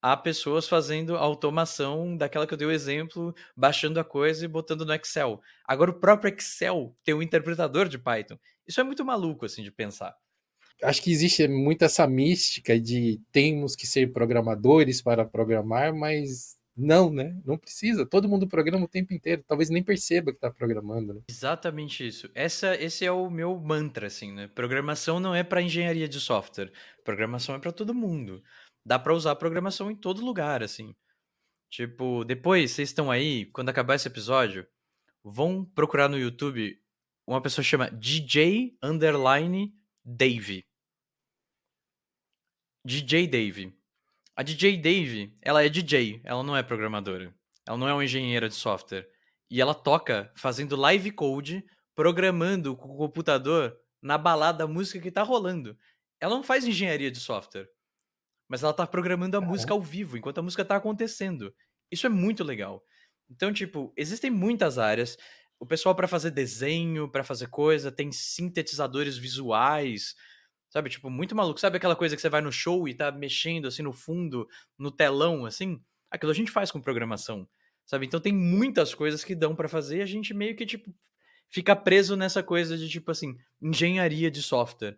há pessoas fazendo automação daquela que eu dei o exemplo, baixando a coisa e botando no Excel. Agora o próprio Excel tem um interpretador de Python. Isso é muito maluco assim de pensar. Acho que existe muito essa mística de temos que ser programadores para programar, mas não, né? Não precisa. Todo mundo programa o tempo inteiro. Talvez nem perceba que está programando. Né? Exatamente isso. Essa, esse é o meu mantra, assim, né? Programação não é para engenharia de software. Programação é para todo mundo. Dá para usar programação em todo lugar, assim. Tipo, depois vocês estão aí, quando acabar esse episódio, vão procurar no YouTube uma pessoa chama DJ Underline Dave. DJ Dave. A DJ Dave, ela é DJ, ela não é programadora. Ela não é uma engenheira de software. E ela toca fazendo live code, programando com o computador na balada a música que tá rolando. Ela não faz engenharia de software. Mas ela tá programando a música ao vivo, enquanto a música tá acontecendo. Isso é muito legal. Então, tipo, existem muitas áreas. O pessoal para fazer desenho, para fazer coisa, tem sintetizadores visuais, Sabe, tipo, muito maluco. Sabe aquela coisa que você vai no show e tá mexendo assim no fundo, no telão, assim? Aquilo a gente faz com programação, sabe? Então tem muitas coisas que dão para fazer e a gente meio que, tipo, fica preso nessa coisa de, tipo assim, engenharia de software.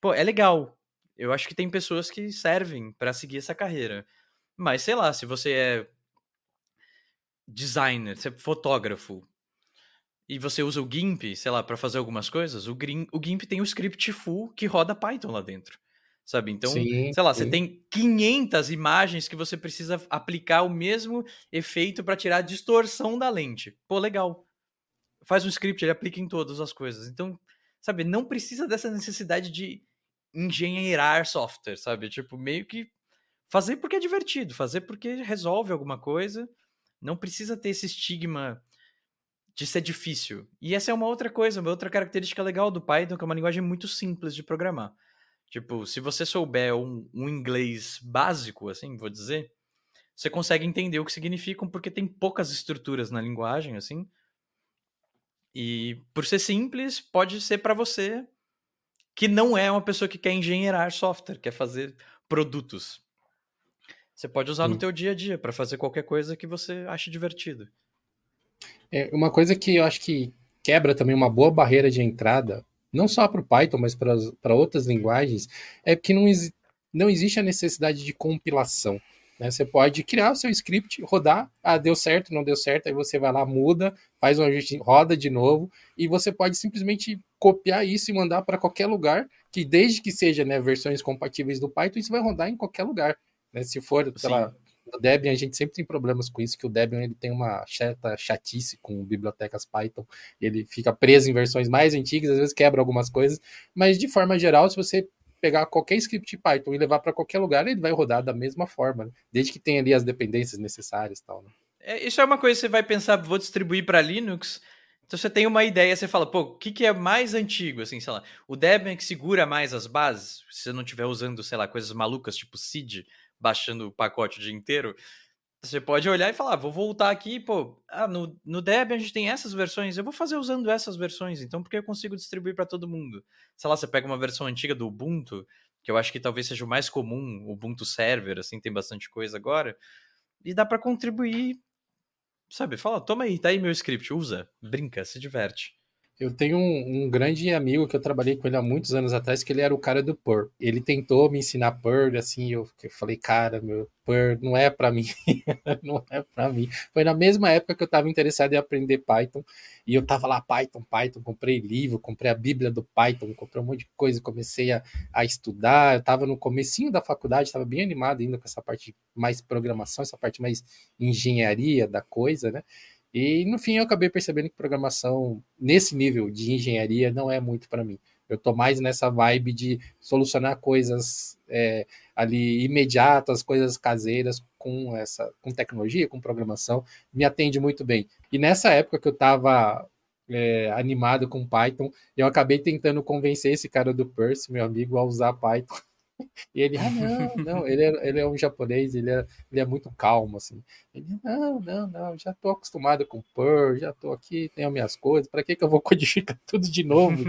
Pô, é legal. Eu acho que tem pessoas que servem para seguir essa carreira. Mas, sei lá, se você é designer, você é fotógrafo, e você usa o GIMP, sei lá, para fazer algumas coisas, o, o GIMP tem o script full que roda Python lá dentro. Sabe? Então, sim, sei lá, sim. você tem 500 imagens que você precisa aplicar o mesmo efeito para tirar a distorção da lente. Pô, legal. Faz um script, ele aplica em todas as coisas. Então, sabe, não precisa dessa necessidade de engenheirar software, sabe? Tipo, meio que fazer porque é divertido, fazer porque resolve alguma coisa. Não precisa ter esse estigma de ser difícil. E essa é uma outra coisa, uma outra característica legal do Python, que é uma linguagem muito simples de programar. Tipo, se você souber um, um inglês básico, assim, vou dizer, você consegue entender o que significam, porque tem poucas estruturas na linguagem, assim. E por ser simples, pode ser para você que não é uma pessoa que quer engenheirar software, quer fazer produtos. Você pode usar no teu dia a dia para fazer qualquer coisa que você ache divertido. É, uma coisa que eu acho que quebra também uma boa barreira de entrada, não só para o Python, mas para outras linguagens, é que não, não existe a necessidade de compilação. Né? Você pode criar o seu script, rodar, ah, deu certo, não deu certo, aí você vai lá, muda, faz um ajuste, roda de novo, e você pode simplesmente copiar isso e mandar para qualquer lugar, que desde que seja né, versões compatíveis do Python, isso vai rodar em qualquer lugar. Né? Se for, sei lá, no Debian a gente sempre tem problemas com isso, que o Debian ele tem uma certa chatice com bibliotecas Python, ele fica preso em versões mais antigas, às vezes quebra algumas coisas, mas de forma geral, se você pegar qualquer script Python e levar para qualquer lugar, ele vai rodar da mesma forma, né? desde que tenha ali as dependências necessárias, tal. Né? É, isso é uma coisa que você vai pensar, vou distribuir para Linux. Então você tem uma ideia, você fala, pô, o que, que é mais antigo, assim, sei lá, o Debian que segura mais as bases, se você não estiver usando, sei lá, coisas malucas tipo seed, baixando o pacote o dia inteiro, você pode olhar e falar, vou voltar aqui, pô, ah, no, no Debian a gente tem essas versões, eu vou fazer usando essas versões, então porque eu consigo distribuir para todo mundo. Sei lá, você pega uma versão antiga do Ubuntu, que eu acho que talvez seja o mais comum, o Ubuntu Server, assim, tem bastante coisa agora, e dá para contribuir, sabe, fala, toma aí, tá aí meu script, usa, brinca, se diverte. Eu tenho um, um, grande amigo que eu trabalhei com ele há muitos anos atrás, que ele era o cara do Purl. Ele tentou me ensinar Purl, assim, eu, eu falei, cara, meu, Purl não é para mim, não é para mim. Foi na mesma época que eu estava interessado em aprender Python, e eu tava lá, Python, Python, comprei livro, comprei a Bíblia do Python, comprei um monte de coisa, comecei a, a estudar, eu tava no comecinho da faculdade, estava bem animado ainda com essa parte mais programação, essa parte mais engenharia da coisa, né? E no fim eu acabei percebendo que programação nesse nível de engenharia não é muito para mim. Eu tô mais nessa vibe de solucionar coisas é, ali imediatas, coisas caseiras com essa com tecnologia, com programação, me atende muito bem. E nessa época que eu estava é, animado com Python, eu acabei tentando convencer esse cara do Percy, meu amigo, a usar Python. E ele, ah, não, não, ele é, ele é um japonês, ele é, ele é muito calmo, assim. Ele, não, não, não, já tô acostumado com Perl, já tô aqui, tenho minhas coisas, para que que eu vou codificar tudo de novo?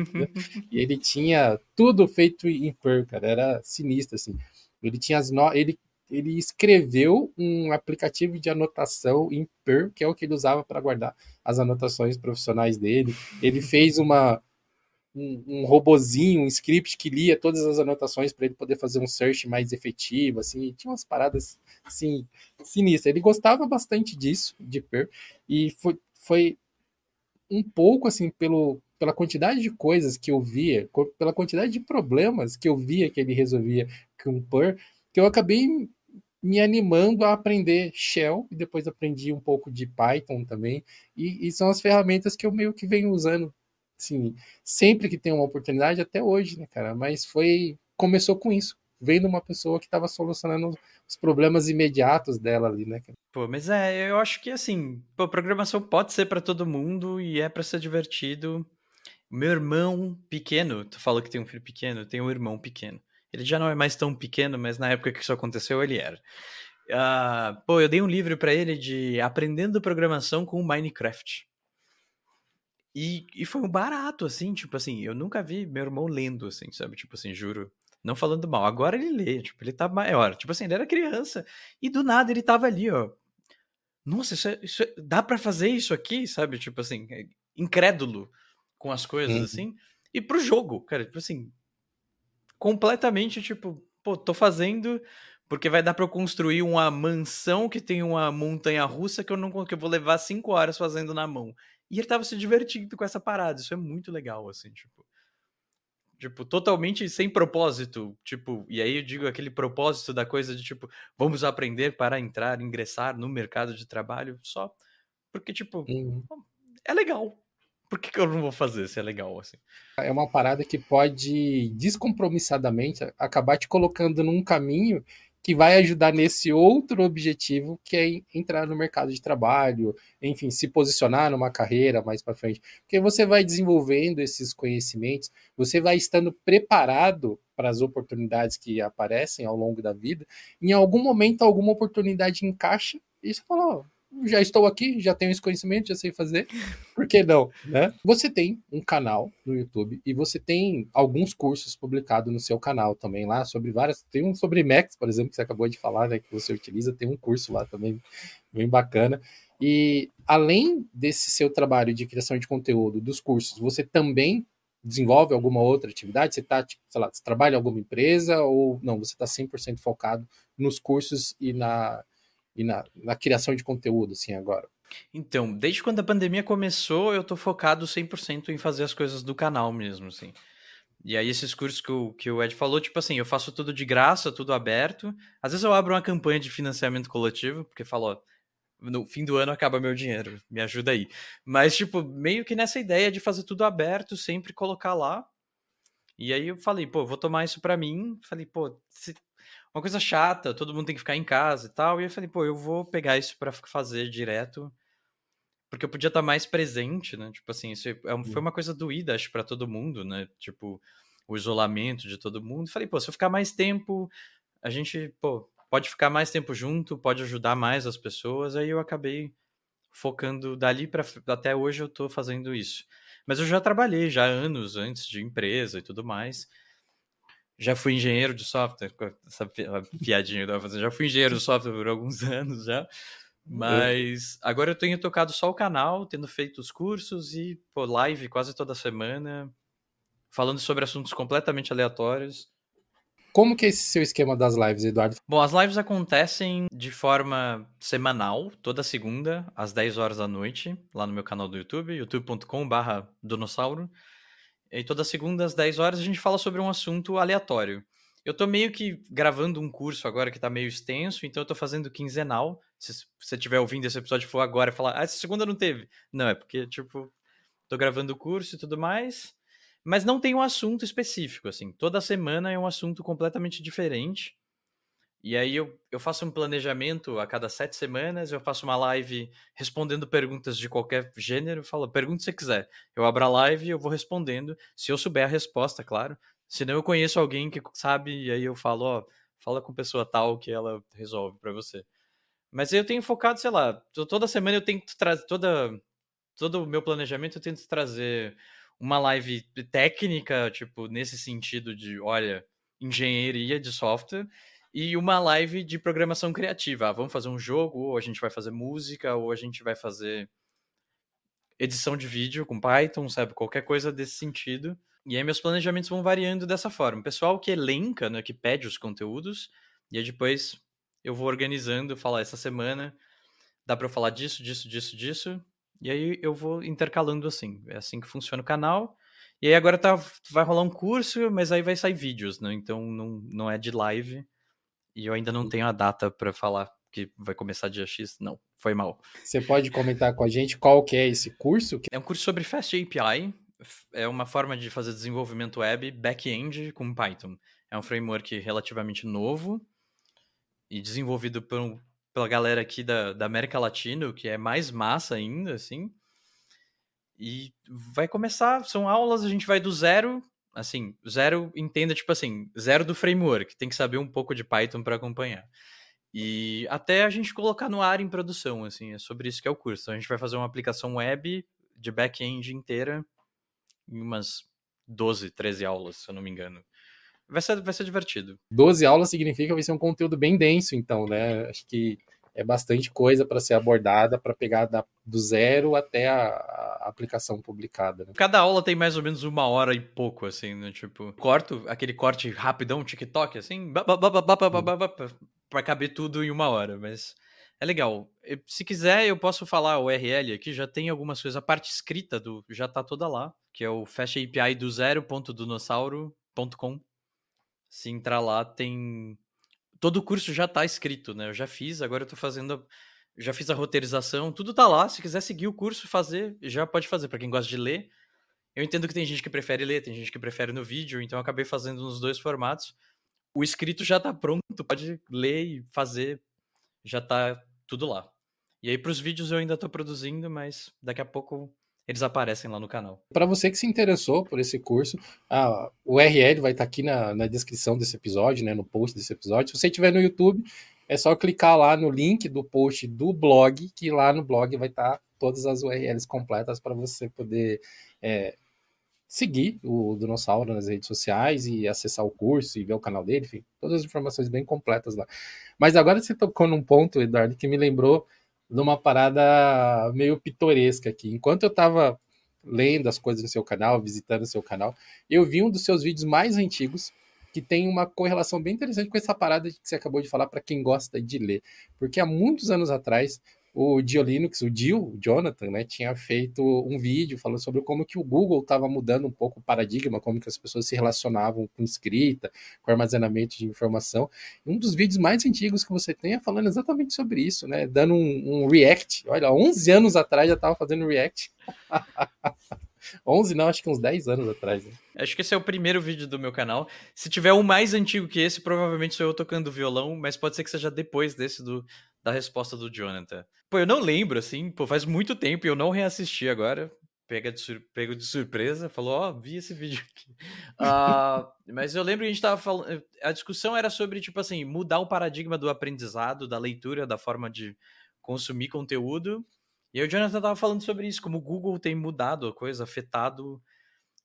e ele tinha tudo feito em Perl, cara, era sinistro, assim. Ele tinha as no... ele ele escreveu um aplicativo de anotação em Perl, que é o que ele usava para guardar as anotações profissionais dele. Ele fez uma um, um robozinho, um script que lia todas as anotações para ele poder fazer um search mais efetivo, assim, tinha umas paradas assim sinistras. Ele gostava bastante disso, de Perl, e foi, foi um pouco assim pelo pela quantidade de coisas que eu via, pela quantidade de problemas que eu via que ele resolvia com Perl, que eu acabei me animando a aprender Shell e depois aprendi um pouco de Python também. E, e, são as ferramentas que eu meio que venho usando, assim, sempre que tem uma oportunidade, até hoje, né, cara? Mas foi. Começou com isso, vendo uma pessoa que estava solucionando os problemas imediatos dela ali, né? Pô, mas é, eu acho que assim, pô, programação pode ser para todo mundo e é para ser divertido. Meu irmão pequeno, tu falou que tem um filho pequeno, tem um irmão pequeno. Ele já não é mais tão pequeno, mas na época que isso aconteceu, ele era. Uh, pô, eu dei um livro para ele de Aprendendo Programação com Minecraft. E, e foi um barato, assim, tipo assim, eu nunca vi meu irmão lendo, assim, sabe? Tipo assim, juro. Não falando mal. Agora ele lê, tipo, ele tá maior. Tipo assim, ele era criança. E do nada ele tava ali, ó. Nossa, isso, é, isso é, dá para fazer isso aqui, sabe? Tipo assim, é incrédulo com as coisas, uhum. assim. E pro jogo, cara, tipo assim, completamente tipo, pô, tô fazendo porque vai dar para eu construir uma mansão que tem uma montanha russa que eu não que eu vou levar cinco horas fazendo na mão. E ele tava se divertindo com essa parada. Isso é muito legal, assim, tipo. Tipo, totalmente sem propósito. Tipo, e aí eu digo aquele propósito da coisa de tipo, vamos aprender para entrar, ingressar no mercado de trabalho só porque, tipo, uhum. é legal por que, que eu não vou fazer se é legal assim? É uma parada que pode descompromissadamente acabar te colocando num caminho que vai ajudar nesse outro objetivo, que é entrar no mercado de trabalho, enfim, se posicionar numa carreira mais para frente. Porque você vai desenvolvendo esses conhecimentos, você vai estando preparado para as oportunidades que aparecem ao longo da vida. Em algum momento, alguma oportunidade encaixa e você fala, oh, já estou aqui, já tenho esse conhecimento, já sei fazer, por que não, né? Você tem um canal no YouTube e você tem alguns cursos publicados no seu canal também lá sobre várias, tem um sobre Macs, por exemplo, que você acabou de falar, né, que você utiliza, tem um curso lá também bem bacana. E além desse seu trabalho de criação de conteúdo dos cursos, você também desenvolve alguma outra atividade? Você tá, tipo, sei lá, você trabalha em alguma empresa ou não, você está 100% focado nos cursos e na e na, na criação de conteúdo, assim, agora? Então, desde quando a pandemia começou, eu tô focado 100% em fazer as coisas do canal mesmo, assim. E aí, esses cursos que o, que o Ed falou, tipo assim, eu faço tudo de graça, tudo aberto. Às vezes eu abro uma campanha de financiamento coletivo, porque falo, ó, no fim do ano acaba meu dinheiro, me ajuda aí. Mas, tipo, meio que nessa ideia de fazer tudo aberto, sempre colocar lá. E aí eu falei, pô, vou tomar isso para mim. Falei, pô, se uma coisa chata, todo mundo tem que ficar em casa e tal. E eu falei, pô, eu vou pegar isso para fazer direto, porque eu podia estar mais presente, né? Tipo assim, isso é, foi uma coisa doída, acho, para todo mundo, né? Tipo, o isolamento de todo mundo. Falei, pô, se eu ficar mais tempo, a gente, pô, pode ficar mais tempo junto, pode ajudar mais as pessoas. Aí eu acabei focando dali para até hoje eu tô fazendo isso. Mas eu já trabalhei já anos antes de empresa e tudo mais já fui engenheiro de software, essa piadinha que eu fazendo, já fui engenheiro de software por alguns anos já, mas agora eu tenho tocado só o canal, tendo feito os cursos e pô, live quase toda semana, falando sobre assuntos completamente aleatórios. Como que é esse seu esquema das lives, Eduardo? Bom, as lives acontecem de forma semanal, toda segunda, às 10 horas da noite, lá no meu canal do YouTube, youtube.com/barra donossauro. E toda segunda às 10 horas a gente fala sobre um assunto aleatório. Eu tô meio que gravando um curso agora que tá meio extenso, então eu tô fazendo quinzenal. Se você estiver ouvindo esse episódio for agora e falar, ah, essa segunda não teve. Não, é porque, tipo, tô gravando o curso e tudo mais. Mas não tem um assunto específico, assim. Toda semana é um assunto completamente diferente. E aí eu, eu faço um planejamento a cada sete semanas, eu faço uma live respondendo perguntas de qualquer gênero, falo, pergunta se quiser. Eu abro a live e eu vou respondendo, se eu souber a resposta, claro. Se não, eu conheço alguém que sabe, e aí eu falo, ó, fala com pessoa tal que ela resolve para você. Mas eu tenho focado, sei lá, toda semana eu tento trazer, toda, todo o meu planejamento eu tento trazer uma live técnica, tipo, nesse sentido de, olha, engenharia de software, e uma live de programação criativa. Ah, vamos fazer um jogo, ou a gente vai fazer música, ou a gente vai fazer edição de vídeo com Python, sabe? Qualquer coisa desse sentido. E aí meus planejamentos vão variando dessa forma. O pessoal que elenca, né, que pede os conteúdos, e aí depois eu vou organizando, falar essa semana dá para eu falar disso, disso, disso, disso, e aí eu vou intercalando assim. É assim que funciona o canal. E aí agora tá, vai rolar um curso, mas aí vai sair vídeos, né? Então não, não é de live. E eu ainda não tenho a data para falar que vai começar dia X. Não, foi mal. Você pode comentar com a gente qual que é esse curso? É um curso sobre Fast API. É uma forma de fazer desenvolvimento web back-end com Python. É um framework relativamente novo e desenvolvido por pela galera aqui da, da América Latina, o que é mais massa ainda, assim. E vai começar, são aulas, a gente vai do zero, assim, zero, entenda, tipo assim, zero do framework, tem que saber um pouco de Python para acompanhar. E até a gente colocar no ar em produção, assim, é sobre isso que é o curso. Então, a gente vai fazer uma aplicação web de back-end inteira em umas 12, 13 aulas, se eu não me engano. Vai ser, vai ser divertido. 12 aulas significa que vai ser um conteúdo bem denso, então, né? Acho que é bastante coisa para ser abordada para pegar da, do zero até a, a aplicação publicada. Né? Cada aula tem mais ou menos uma hora e pouco, assim, né? Tipo, corto, aquele corte rapidão, TikTok, assim, para caber tudo em uma hora, mas é legal. Se quiser, eu posso falar o URL aqui, já tem algumas coisas. A parte escrita do já tá toda lá, que é o API do zero.donossauro.com. Se entrar lá, tem. Todo o curso já tá escrito, né? Eu já fiz, agora eu tô fazendo. Já fiz a roteirização, tudo tá lá. Se quiser seguir o curso, fazer, já pode fazer. Para quem gosta de ler. Eu entendo que tem gente que prefere ler, tem gente que prefere no vídeo, então eu acabei fazendo nos dois formatos. O escrito já tá pronto, pode ler e fazer, já tá tudo lá. E aí para os vídeos eu ainda tô produzindo, mas daqui a pouco eles aparecem lá no canal. Para você que se interessou por esse curso, a, URL vai estar tá aqui na, na, descrição desse episódio, né, no post desse episódio. Se você estiver no YouTube, é só clicar lá no link do post do blog, que lá no blog vai estar tá todas as URLs completas para você poder é, seguir o Dinossauro nas redes sociais e acessar o curso e ver o canal dele, enfim, todas as informações bem completas lá. Mas agora você tocou num ponto, Eduardo, que me lembrou numa parada meio pitoresca aqui. Enquanto eu estava lendo as coisas no seu canal, visitando o seu canal, eu vi um dos seus vídeos mais antigos que tem uma correlação bem interessante com essa parada que você acabou de falar para quem gosta de ler. Porque há muitos anos atrás o Diolinux, o Dio, o Jonathan, né, tinha feito um vídeo falando sobre como que o Google estava mudando um pouco o paradigma, como que as pessoas se relacionavam com escrita, com armazenamento de informação. Um dos vídeos mais antigos que você tem é falando exatamente sobre isso, né, dando um, um react. Olha, 11 anos atrás já estava fazendo react. 11 não, acho que uns 10 anos atrás. Né? Acho que esse é o primeiro vídeo do meu canal. Se tiver um mais antigo que esse, provavelmente sou eu tocando violão, mas pode ser que seja depois desse do, da resposta do Jonathan. Pô, eu não lembro, assim, pô, faz muito tempo e eu não reassisti agora. Pega de sur... Pego de surpresa, falou, ó, oh, vi esse vídeo aqui. Uh, mas eu lembro que a gente tava falando. A discussão era sobre, tipo assim, mudar o paradigma do aprendizado, da leitura, da forma de consumir conteúdo. E aí o Jonathan tava falando sobre isso, como o Google tem mudado a coisa, afetado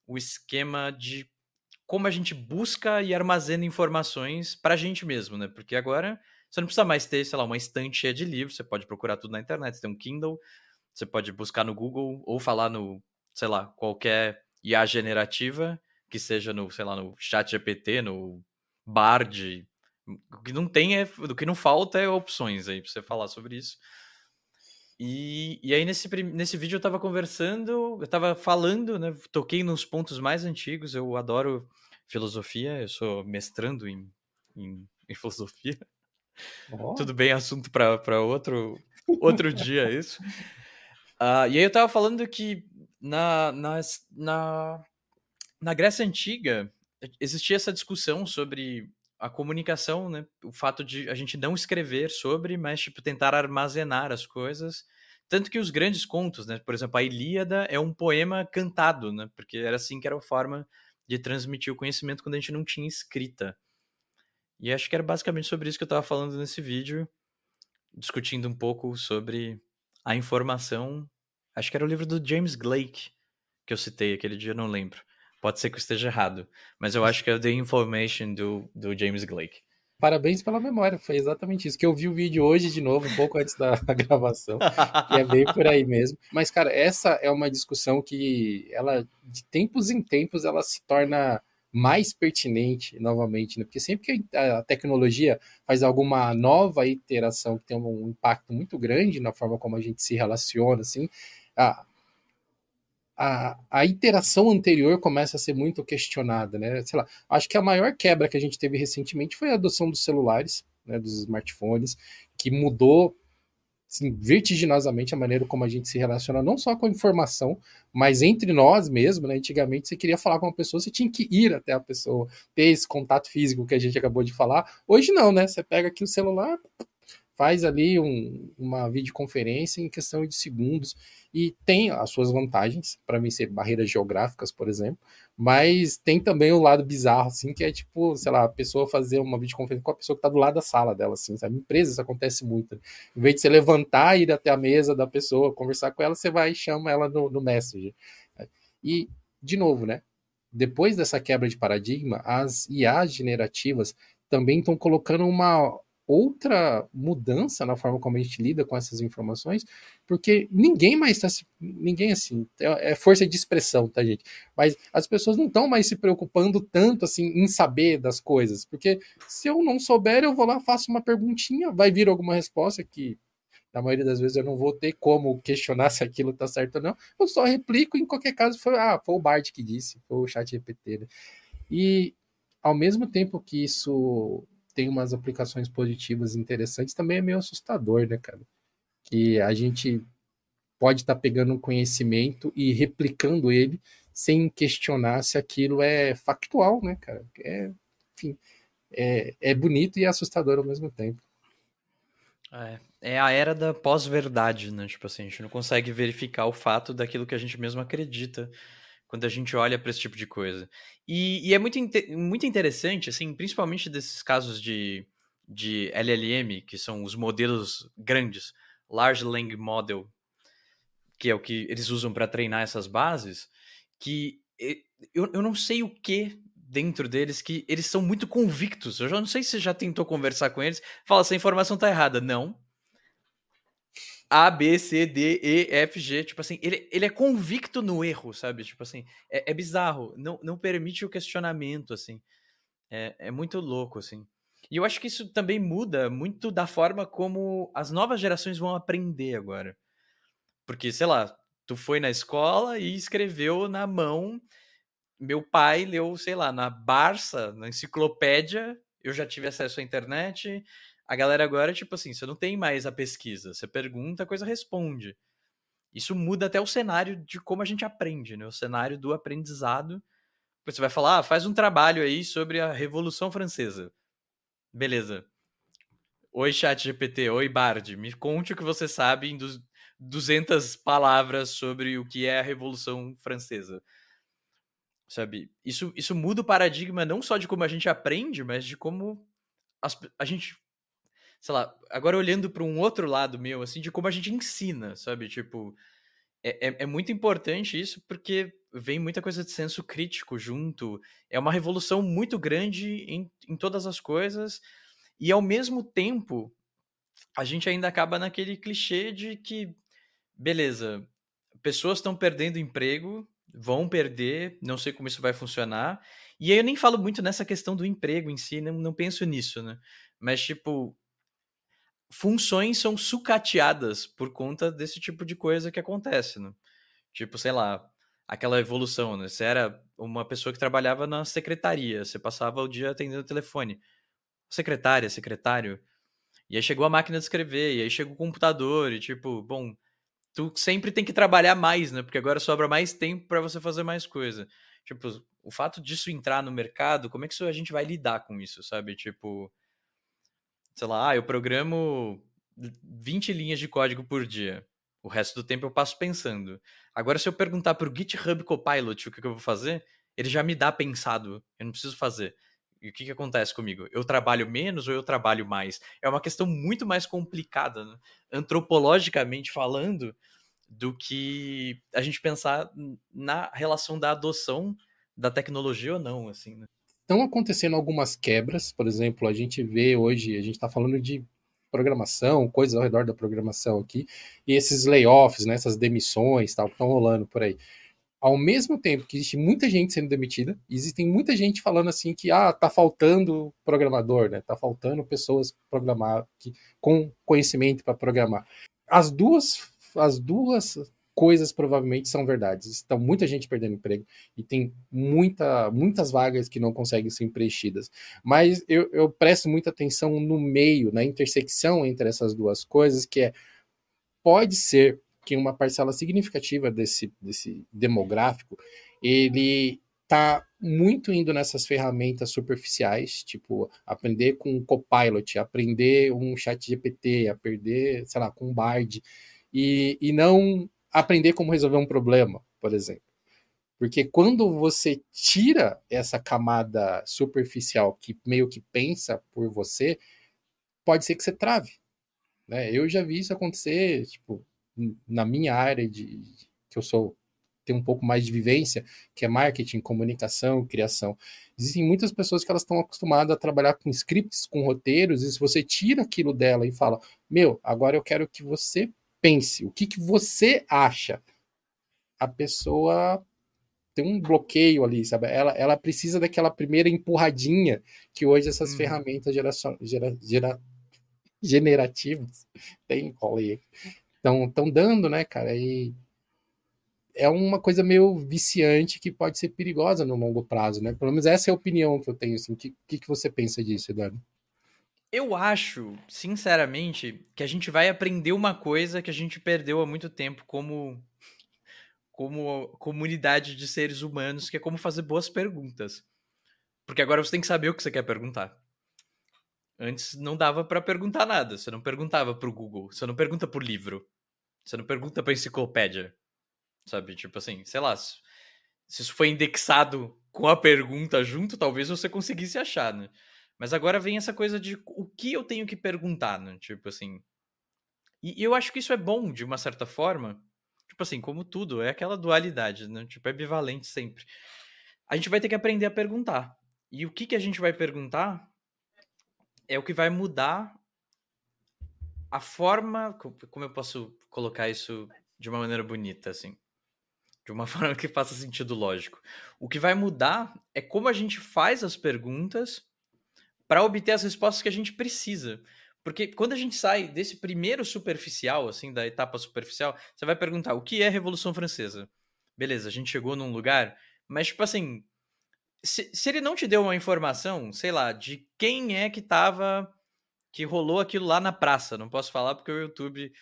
o esquema de como a gente busca e armazena informações pra gente mesmo, né? Porque agora você não precisa mais ter, sei lá, uma estante cheia de livros, você pode procurar tudo na internet, você tem um Kindle, você pode buscar no Google ou falar no, sei lá, qualquer IA generativa, que seja no, sei lá, no Chat GPT, no Bard. O que não tem é, o que não falta é opções aí para você falar sobre isso. E, e aí nesse, nesse vídeo eu tava conversando, eu tava falando, né, toquei nos pontos mais antigos, eu adoro filosofia, eu sou mestrando em, em, em filosofia. Oh. Tudo bem, assunto para outro, outro dia isso. Uh, e aí eu tava falando que na, na, na, na Grécia Antiga existia essa discussão sobre a comunicação, né? O fato de a gente não escrever sobre, mas tipo tentar armazenar as coisas. Tanto que os grandes contos, né? Por exemplo, a Ilíada é um poema cantado, né? Porque era assim que era a forma de transmitir o conhecimento quando a gente não tinha escrita. E acho que era basicamente sobre isso que eu estava falando nesse vídeo, discutindo um pouco sobre a informação. Acho que era o livro do James Blake que eu citei aquele dia, não lembro. Pode ser que eu esteja errado, mas eu acho que é The Information do, do James Blake. Parabéns pela memória, foi exatamente isso. Que eu vi o vídeo hoje de novo, um pouco antes da gravação, que é bem por aí mesmo. Mas, cara, essa é uma discussão que ela, de tempos em tempos, ela se torna mais pertinente novamente, né? Porque sempre que a tecnologia faz alguma nova iteração que tem um impacto muito grande na forma como a gente se relaciona, assim, a, a, a iteração anterior começa a ser muito questionada, né? Sei lá, acho que a maior quebra que a gente teve recentemente foi a adoção dos celulares, né, dos smartphones, que mudou assim, vertiginosamente a maneira como a gente se relaciona, não só com a informação, mas entre nós mesmo, né? Antigamente você queria falar com uma pessoa, você tinha que ir até a pessoa, ter esse contato físico que a gente acabou de falar. Hoje não, né? Você pega aqui o celular, faz ali um, uma videoconferência em questão de segundos e tem as suas vantagens para vencer barreiras geográficas, por exemplo, mas tem também o lado bizarro, assim, que é tipo, sei lá, a pessoa fazer uma videoconferência com a pessoa que está do lado da sala dela, assim, sabe? Em empresas acontece muito. Né? Em vez de você levantar, ir até a mesa da pessoa, conversar com ela, você vai e chama ela no, no Messenger. E, de novo, né? Depois dessa quebra de paradigma, as IAs generativas também estão colocando uma outra mudança na forma como a gente lida com essas informações, porque ninguém mais está ninguém assim, é, é força de expressão, tá gente? Mas as pessoas não estão mais se preocupando tanto assim em saber das coisas, porque se eu não souber, eu vou lá, faço uma perguntinha, vai vir alguma resposta que na maioria das vezes eu não vou ter como questionar se aquilo está certo ou não, eu só replico, em qualquer caso foi, ah, foi o Bard que disse, foi o chat GPT, né? E ao mesmo tempo que isso tem umas aplicações positivas interessantes, também é meio assustador, né, cara? Que a gente pode estar tá pegando um conhecimento e replicando ele sem questionar se aquilo é factual, né, cara? É, enfim, é, é bonito e assustador ao mesmo tempo. É, é a era da pós-verdade, né? Tipo assim, a gente não consegue verificar o fato daquilo que a gente mesmo acredita quando a gente olha para esse tipo de coisa. E, e é muito, muito interessante, assim, principalmente desses casos de, de LLM, que são os modelos grandes, Large Language Model, que é o que eles usam para treinar essas bases, que eu, eu não sei o que dentro deles que eles são muito convictos. Eu já não sei se você já tentou conversar com eles. Fala, essa informação tá errada. Não. A, B, C, D, E, F, G. Tipo assim, ele, ele é convicto no erro, sabe? Tipo assim, é, é bizarro. Não, não permite o questionamento, assim. É, é muito louco, assim. E eu acho que isso também muda muito da forma como as novas gerações vão aprender agora. Porque, sei lá, tu foi na escola e escreveu na mão. Meu pai leu, sei lá, na Barça, na enciclopédia. Eu já tive acesso à internet a galera agora, tipo assim, você não tem mais a pesquisa. Você pergunta, a coisa responde. Isso muda até o cenário de como a gente aprende, né? O cenário do aprendizado. Você vai falar, ah, faz um trabalho aí sobre a Revolução Francesa. Beleza. Oi, chat GPT. Oi, Bard. Me conte o que você sabe em 200 palavras sobre o que é a Revolução Francesa. Sabe? Isso, isso muda o paradigma não só de como a gente aprende, mas de como as, a gente sei lá, agora olhando para um outro lado meu, assim, de como a gente ensina, sabe? Tipo, é, é, é, muito importante isso porque vem muita coisa de senso crítico junto. É uma revolução muito grande em, em todas as coisas. E ao mesmo tempo, a gente ainda acaba naquele clichê de que, beleza, pessoas estão perdendo emprego, vão perder, não sei como isso vai funcionar. E aí eu nem falo muito nessa questão do emprego em si, não, não penso nisso, né? Mas, tipo, funções são sucateadas por conta desse tipo de coisa que acontece, né? Tipo, sei lá, aquela evolução, né? Você era uma pessoa que trabalhava na secretaria, você passava o dia atendendo o telefone. Secretária, secretário. E aí chegou a máquina de escrever, e aí chegou o computador, e tipo, bom, tu sempre tem que trabalhar mais, né? Porque agora sobra mais tempo para você fazer mais coisa. Tipo, o fato disso entrar no mercado, como é que a gente vai lidar com isso, sabe? Tipo, sei lá, ah, eu programo 20 linhas de código por dia. O resto do tempo eu passo pensando. Agora, se eu perguntar para o GitHub Copilot o que, que eu vou fazer, ele já me dá pensado. Eu não preciso fazer. E o que, que acontece comigo? Eu trabalho menos ou eu trabalho mais? É uma questão muito mais complicada, né? antropologicamente falando, do que a gente pensar na relação da adoção da tecnologia ou não, assim, né? Estão acontecendo algumas quebras, por exemplo, a gente vê hoje, a gente está falando de programação, coisas ao redor da programação aqui, e esses layoffs, né, essas demissões tal, que estão rolando por aí. Ao mesmo tempo que existe muita gente sendo demitida, existem muita gente falando assim que ah, tá faltando programador, né? Tá faltando pessoas programar que, com conhecimento para programar. As duas as duas coisas provavelmente são verdades. Então, muita gente perdendo emprego e tem muita, muitas vagas que não conseguem ser preenchidas. Mas eu, eu presto muita atenção no meio, na intersecção entre essas duas coisas, que é pode ser que uma parcela significativa desse, desse demográfico ele está muito indo nessas ferramentas superficiais, tipo aprender com um Copilot, aprender um chat GPT, aprender, sei lá, com um Bard, e, e não aprender como resolver um problema, por exemplo. Porque quando você tira essa camada superficial que meio que pensa por você, pode ser que você trave. Né? Eu já vi isso acontecer, tipo, na minha área de que eu sou tenho um pouco mais de vivência, que é marketing, comunicação, criação. Existem muitas pessoas que elas estão acostumadas a trabalhar com scripts, com roteiros, e se você tira aquilo dela e fala, meu, agora eu quero que você pense, o que, que você acha? A pessoa tem um bloqueio ali, sabe? Ela, ela precisa daquela primeira empurradinha que hoje essas hum. ferramentas geração, gera, gera, generativas tem, estão dando, né, cara? E é uma coisa meio viciante que pode ser perigosa no longo prazo, né? Pelo menos essa é a opinião que eu tenho. Assim. O que, que, que você pensa disso, Eduardo? Eu acho, sinceramente, que a gente vai aprender uma coisa que a gente perdeu há muito tempo como como comunidade de seres humanos, que é como fazer boas perguntas. Porque agora você tem que saber o que você quer perguntar. Antes não dava para perguntar nada. Você não perguntava pro Google, você não pergunta por livro. Você não pergunta pra enciclopédia. Sabe? Tipo assim, sei lá, se isso foi indexado com a pergunta junto, talvez você conseguisse achar, né? Mas agora vem essa coisa de o que eu tenho que perguntar, né? Tipo assim. E, eu acho que isso é bom, de uma certa forma. Tipo assim, como tudo, é aquela dualidade, né? Tipo, é bivalente sempre. A gente vai ter que aprender a perguntar. E o que, que a gente vai perguntar é o que vai mudar a forma. Como eu posso colocar isso de uma maneira bonita, assim? De uma forma que faça sentido lógico. O que vai mudar é como a gente faz as perguntas para obter as respostas que a gente precisa. Porque quando a gente sai desse primeiro superficial, assim, da etapa superficial, você vai perguntar o que é Revolução Francesa? Beleza, a gente chegou num lugar, mas, tipo assim, se, se ele não te deu uma informação, sei lá, de quem é que tava, que rolou aquilo lá na praça, não posso falar porque o YouTube,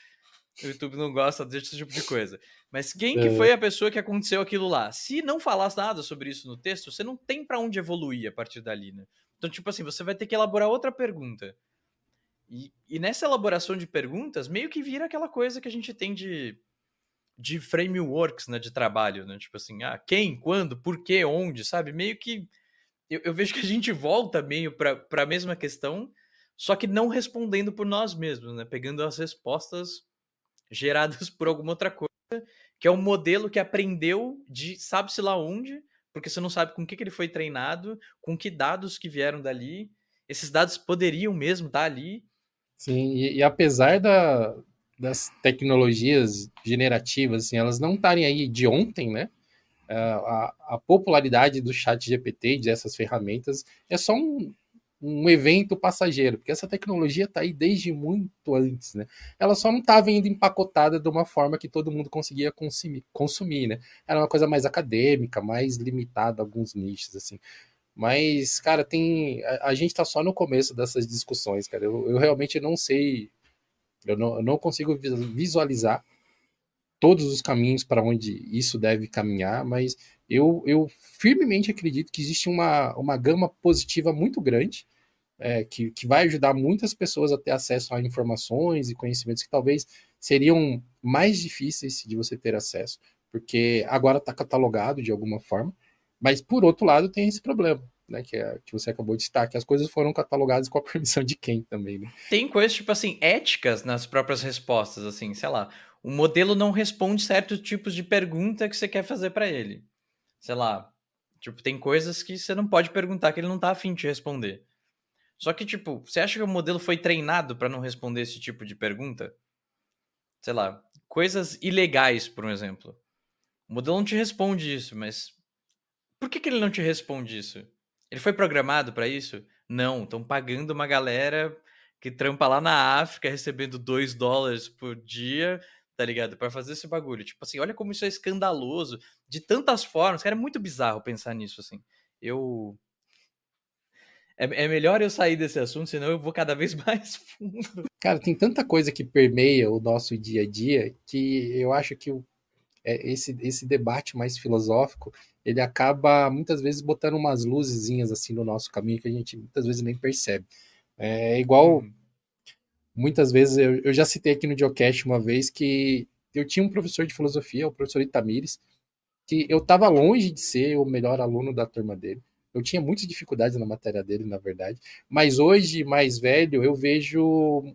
o YouTube não gosta desse tipo de coisa. Mas quem que é. foi a pessoa que aconteceu aquilo lá? Se não falasse nada sobre isso no texto, você não tem para onde evoluir a partir dali, né? Então, tipo assim, você vai ter que elaborar outra pergunta. E, e nessa elaboração de perguntas, meio que vira aquela coisa que a gente tem de, de frameworks, né, de trabalho, né? Tipo assim, ah, quem, quando, por quê, onde, sabe? Meio que eu, eu vejo que a gente volta meio para a mesma questão, só que não respondendo por nós mesmos, né? Pegando as respostas geradas por alguma outra coisa, que é um modelo que aprendeu de sabe-se lá onde porque você não sabe com que, que ele foi treinado, com que dados que vieram dali. Esses dados poderiam mesmo estar ali. Sim, e, e apesar da, das tecnologias generativas, assim, elas não estarem aí de ontem, né? A, a, popularidade do chat GPT dessas ferramentas é só um, um evento passageiro, porque essa tecnologia está aí desde muito antes, né? Ela só não estava indo empacotada de uma forma que todo mundo conseguia consumir, consumir, né? Era uma coisa mais acadêmica, mais limitada a alguns nichos, assim. Mas, cara, tem. A, a gente está só no começo dessas discussões, cara. Eu, eu realmente não sei. Eu não, eu não consigo visualizar todos os caminhos para onde isso deve caminhar, mas eu, eu firmemente acredito que existe uma, uma gama positiva muito grande é, que, que vai ajudar muitas pessoas a ter acesso a informações e conhecimentos que talvez seriam mais difíceis de você ter acesso, porque agora está catalogado de alguma forma, mas por outro lado tem esse problema. Né, que, é, que você acabou de citar, que as coisas foram catalogadas com a permissão de quem também, né? Tem coisas, tipo assim, éticas nas próprias respostas, assim, sei lá, o modelo não responde certos tipos de pergunta que você quer fazer para ele. Sei lá, Tipo, tem coisas que você não pode perguntar que ele não tá afim de responder. Só que, tipo, você acha que o modelo foi treinado para não responder esse tipo de pergunta? Sei lá, coisas ilegais, por um exemplo. O modelo não te responde isso, mas por que, que ele não te responde isso? Ele foi programado para isso? Não, estão pagando uma galera que trampa lá na África recebendo 2 dólares por dia, tá ligado? Para fazer esse bagulho. Tipo assim, olha como isso é escandaloso de tantas formas. Cara, é muito bizarro pensar nisso, assim. Eu. É, é melhor eu sair desse assunto, senão eu vou cada vez mais fundo. Cara, tem tanta coisa que permeia o nosso dia a dia que eu acho que o, é, esse, esse debate mais filosófico ele acaba muitas vezes botando umas luzezinhas assim no nosso caminho que a gente muitas vezes nem percebe. É igual, uhum. Muitas vezes, eu, eu já citei aqui no Geocast uma vez que eu tinha um professor de filosofia, o professor Itamires, que eu estava longe de ser o melhor aluno da turma dele. Eu tinha muitas dificuldades na matéria dele, na verdade. Mas hoje, mais velho, eu vejo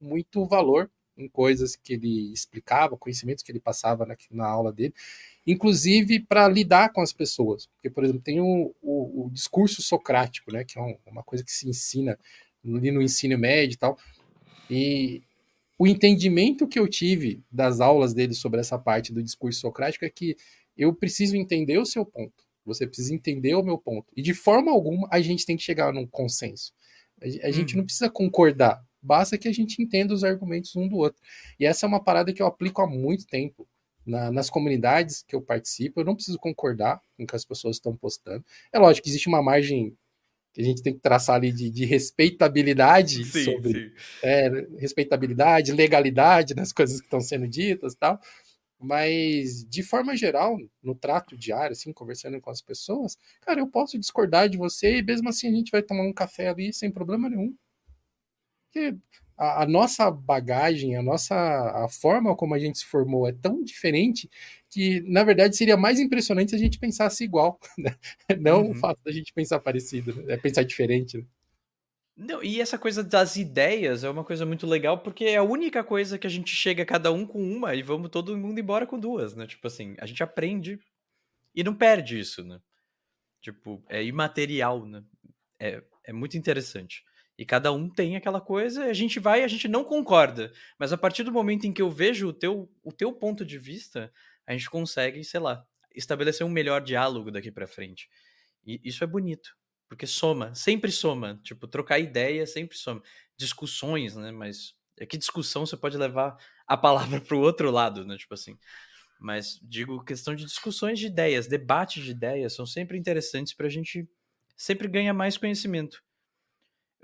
muito valor em coisas que ele explicava, conhecimentos que ele passava na, na aula dele inclusive para lidar com as pessoas. Porque, por exemplo, tem o, o, o discurso socrático, né, que é um, uma coisa que se ensina ali no ensino médio e tal. E o entendimento que eu tive das aulas dele sobre essa parte do discurso socrático é que eu preciso entender o seu ponto. Você precisa entender o meu ponto. E de forma alguma a gente tem que chegar num consenso. A, gente não uhum. precisa concordar, basta que a gente entenda os argumentos um do outro. E essa é uma parada que eu aplico há muito tempo na, nas comunidades que eu participo, eu não preciso concordar com o que as pessoas estão postando. É lógico que existe uma margem que a gente tem que traçar ali de, de respeitabilidade sim, sobre sim. É, respeitabilidade, legalidade das coisas que estão sendo ditas tal. Mas, de forma geral, no trato diário, assim, conversando com as pessoas, cara, eu posso discordar de você e mesmo assim a gente vai tomar um café ali sem problema nenhum. Porque a, a, nossa bagagem, a nossa a forma como a gente se formou é tão diferente que, na verdade, seria mais impressionante se a gente pensasse igual, né? não uhum. o fato da gente pensar parecido, né? é pensar diferente. Né? Não, e essa coisa das ideias é uma coisa muito legal, porque é a única coisa que a gente chega cada um com uma e vamos todo mundo embora com duas, né? Tipo assim, a gente aprende e não perde isso, né? Tipo, é imaterial, né? É, é muito interessante. E cada um tem aquela coisa, a gente vai, a gente não concorda. Mas a partir do momento em que eu vejo o teu, o teu ponto de vista, a gente consegue, sei lá, estabelecer um melhor diálogo daqui para frente. E isso é bonito, porque soma, sempre soma. Tipo, trocar ideia sempre soma. Discussões, né? Mas é que discussão você pode levar a palavra para o outro lado, né? Tipo assim. Mas digo, questão de discussões de ideias, debates de ideias são sempre interessantes para a gente sempre ganhar mais conhecimento.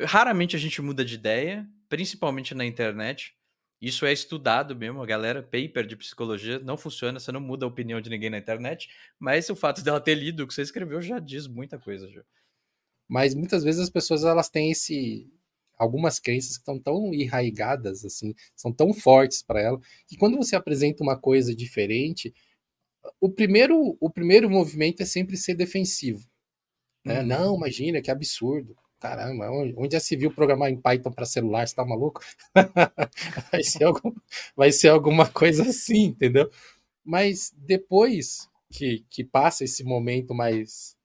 Raramente a gente muda de ideia, principalmente na internet. Isso é estudado mesmo, a galera, paper de psicologia, não funciona, você não muda a opinião de ninguém na internet, mas o fato dela ter lido o que você escreveu já diz muita coisa. Já. Mas muitas vezes as pessoas elas têm esse algumas crenças que estão tão enraigadas assim, são tão fortes para ela, que quando você apresenta uma coisa diferente, o primeiro o primeiro movimento é sempre ser defensivo. Né? Uhum. Não, imagina que absurdo. Caramba, onde já se viu programar em Python para celular? Você tá maluco? vai, ser algum, vai ser alguma coisa assim, entendeu? Mas depois que, que passa esse momento mais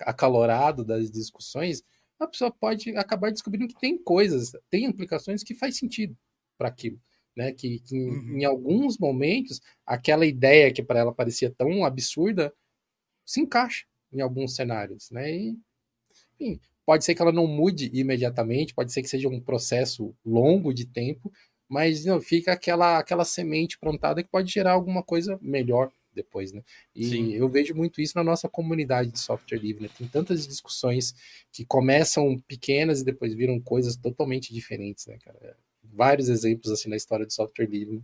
acalorado das discussões, a pessoa pode acabar descobrindo que tem coisas, tem implicações que faz sentido para aquilo. Né, que, que uhum. em, em, alguns momentos aquela ideia que para ela parecia tão absurda se encaixa em alguns cenários, né? E, enfim, Pode ser que ela não mude imediatamente, pode ser que seja um processo longo de tempo, mas não, fica aquela, aquela semente plantada que pode gerar alguma coisa melhor depois, né? E Sim. eu vejo muito isso na nossa comunidade de software livre, né? Tem tantas discussões que começam pequenas e depois viram coisas totalmente diferentes, né, cara? Vários exemplos assim na história do software livre. Né?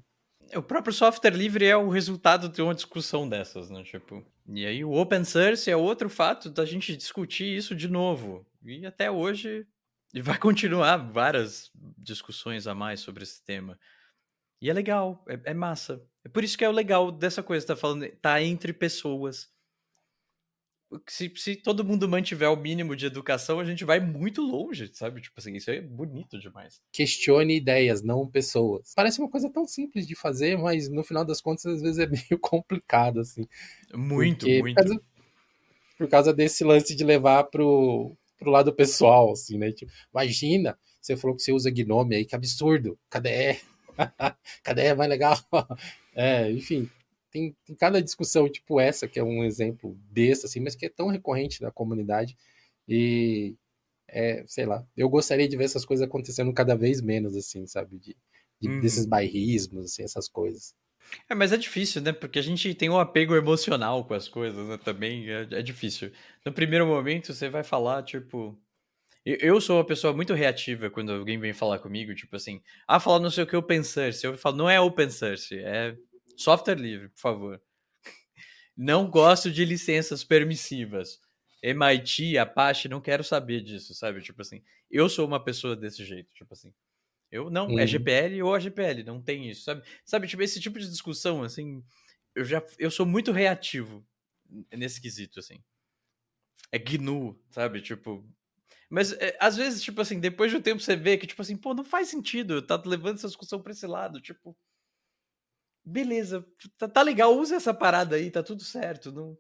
O próprio software livre é o resultado de uma discussão dessas, né? Tipo, e aí o open source é outro fato da gente discutir isso de novo. E até hoje e vai continuar várias discussões a mais sobre esse tema. E é legal, é, é massa. É por isso que é o legal dessa coisa, tá falando, tá entre pessoas se, se todo mundo mantiver o mínimo de educação, a gente vai muito longe, sabe? Tipo assim, isso é bonito demais. Questione ideias, não pessoas. Parece uma coisa tão simples de fazer, mas no final das contas, às vezes é meio complicado, assim. Muito, porque, muito. por causa desse lance de levar pro, pro lado pessoal, assim, né? Tipo, imagina, você falou que você usa Gnome aí, que absurdo. Cadê? Cadê? É mais legal. É, enfim, tem, tem cada discussão tipo essa, que é um exemplo desse, assim, mas que é tão recorrente na comunidade. E, é, sei lá, eu gostaria de ver essas coisas acontecendo cada vez menos, assim, sabe? De, de uhum. Desses bairrismos, assim, essas coisas. É, mas é difícil, né? Porque a gente tem um apego emocional com as coisas, né? Também é, é difícil. No primeiro momento, você vai falar, tipo. Eu sou uma pessoa muito reativa quando alguém vem falar comigo, tipo assim, ah, falar não sei o que open source. Eu falo, não é open source, é software livre, por favor. Não gosto de licenças permissivas. MIT, Apache, não quero saber disso, sabe? Tipo assim, eu sou uma pessoa desse jeito, tipo assim. Eu não, é uhum. é GPL ou a GPL, não tem isso, sabe? Sabe, tipo, esse tipo de discussão, assim, eu já eu sou muito reativo nesse quesito, assim. É GNU, sabe? Tipo. Mas é, às vezes, tipo assim, depois de um tempo você vê que, tipo assim, pô, não faz sentido, tá levando essa discussão pra esse lado, tipo. Beleza, tá, tá legal, usa essa parada aí, tá tudo certo. Não,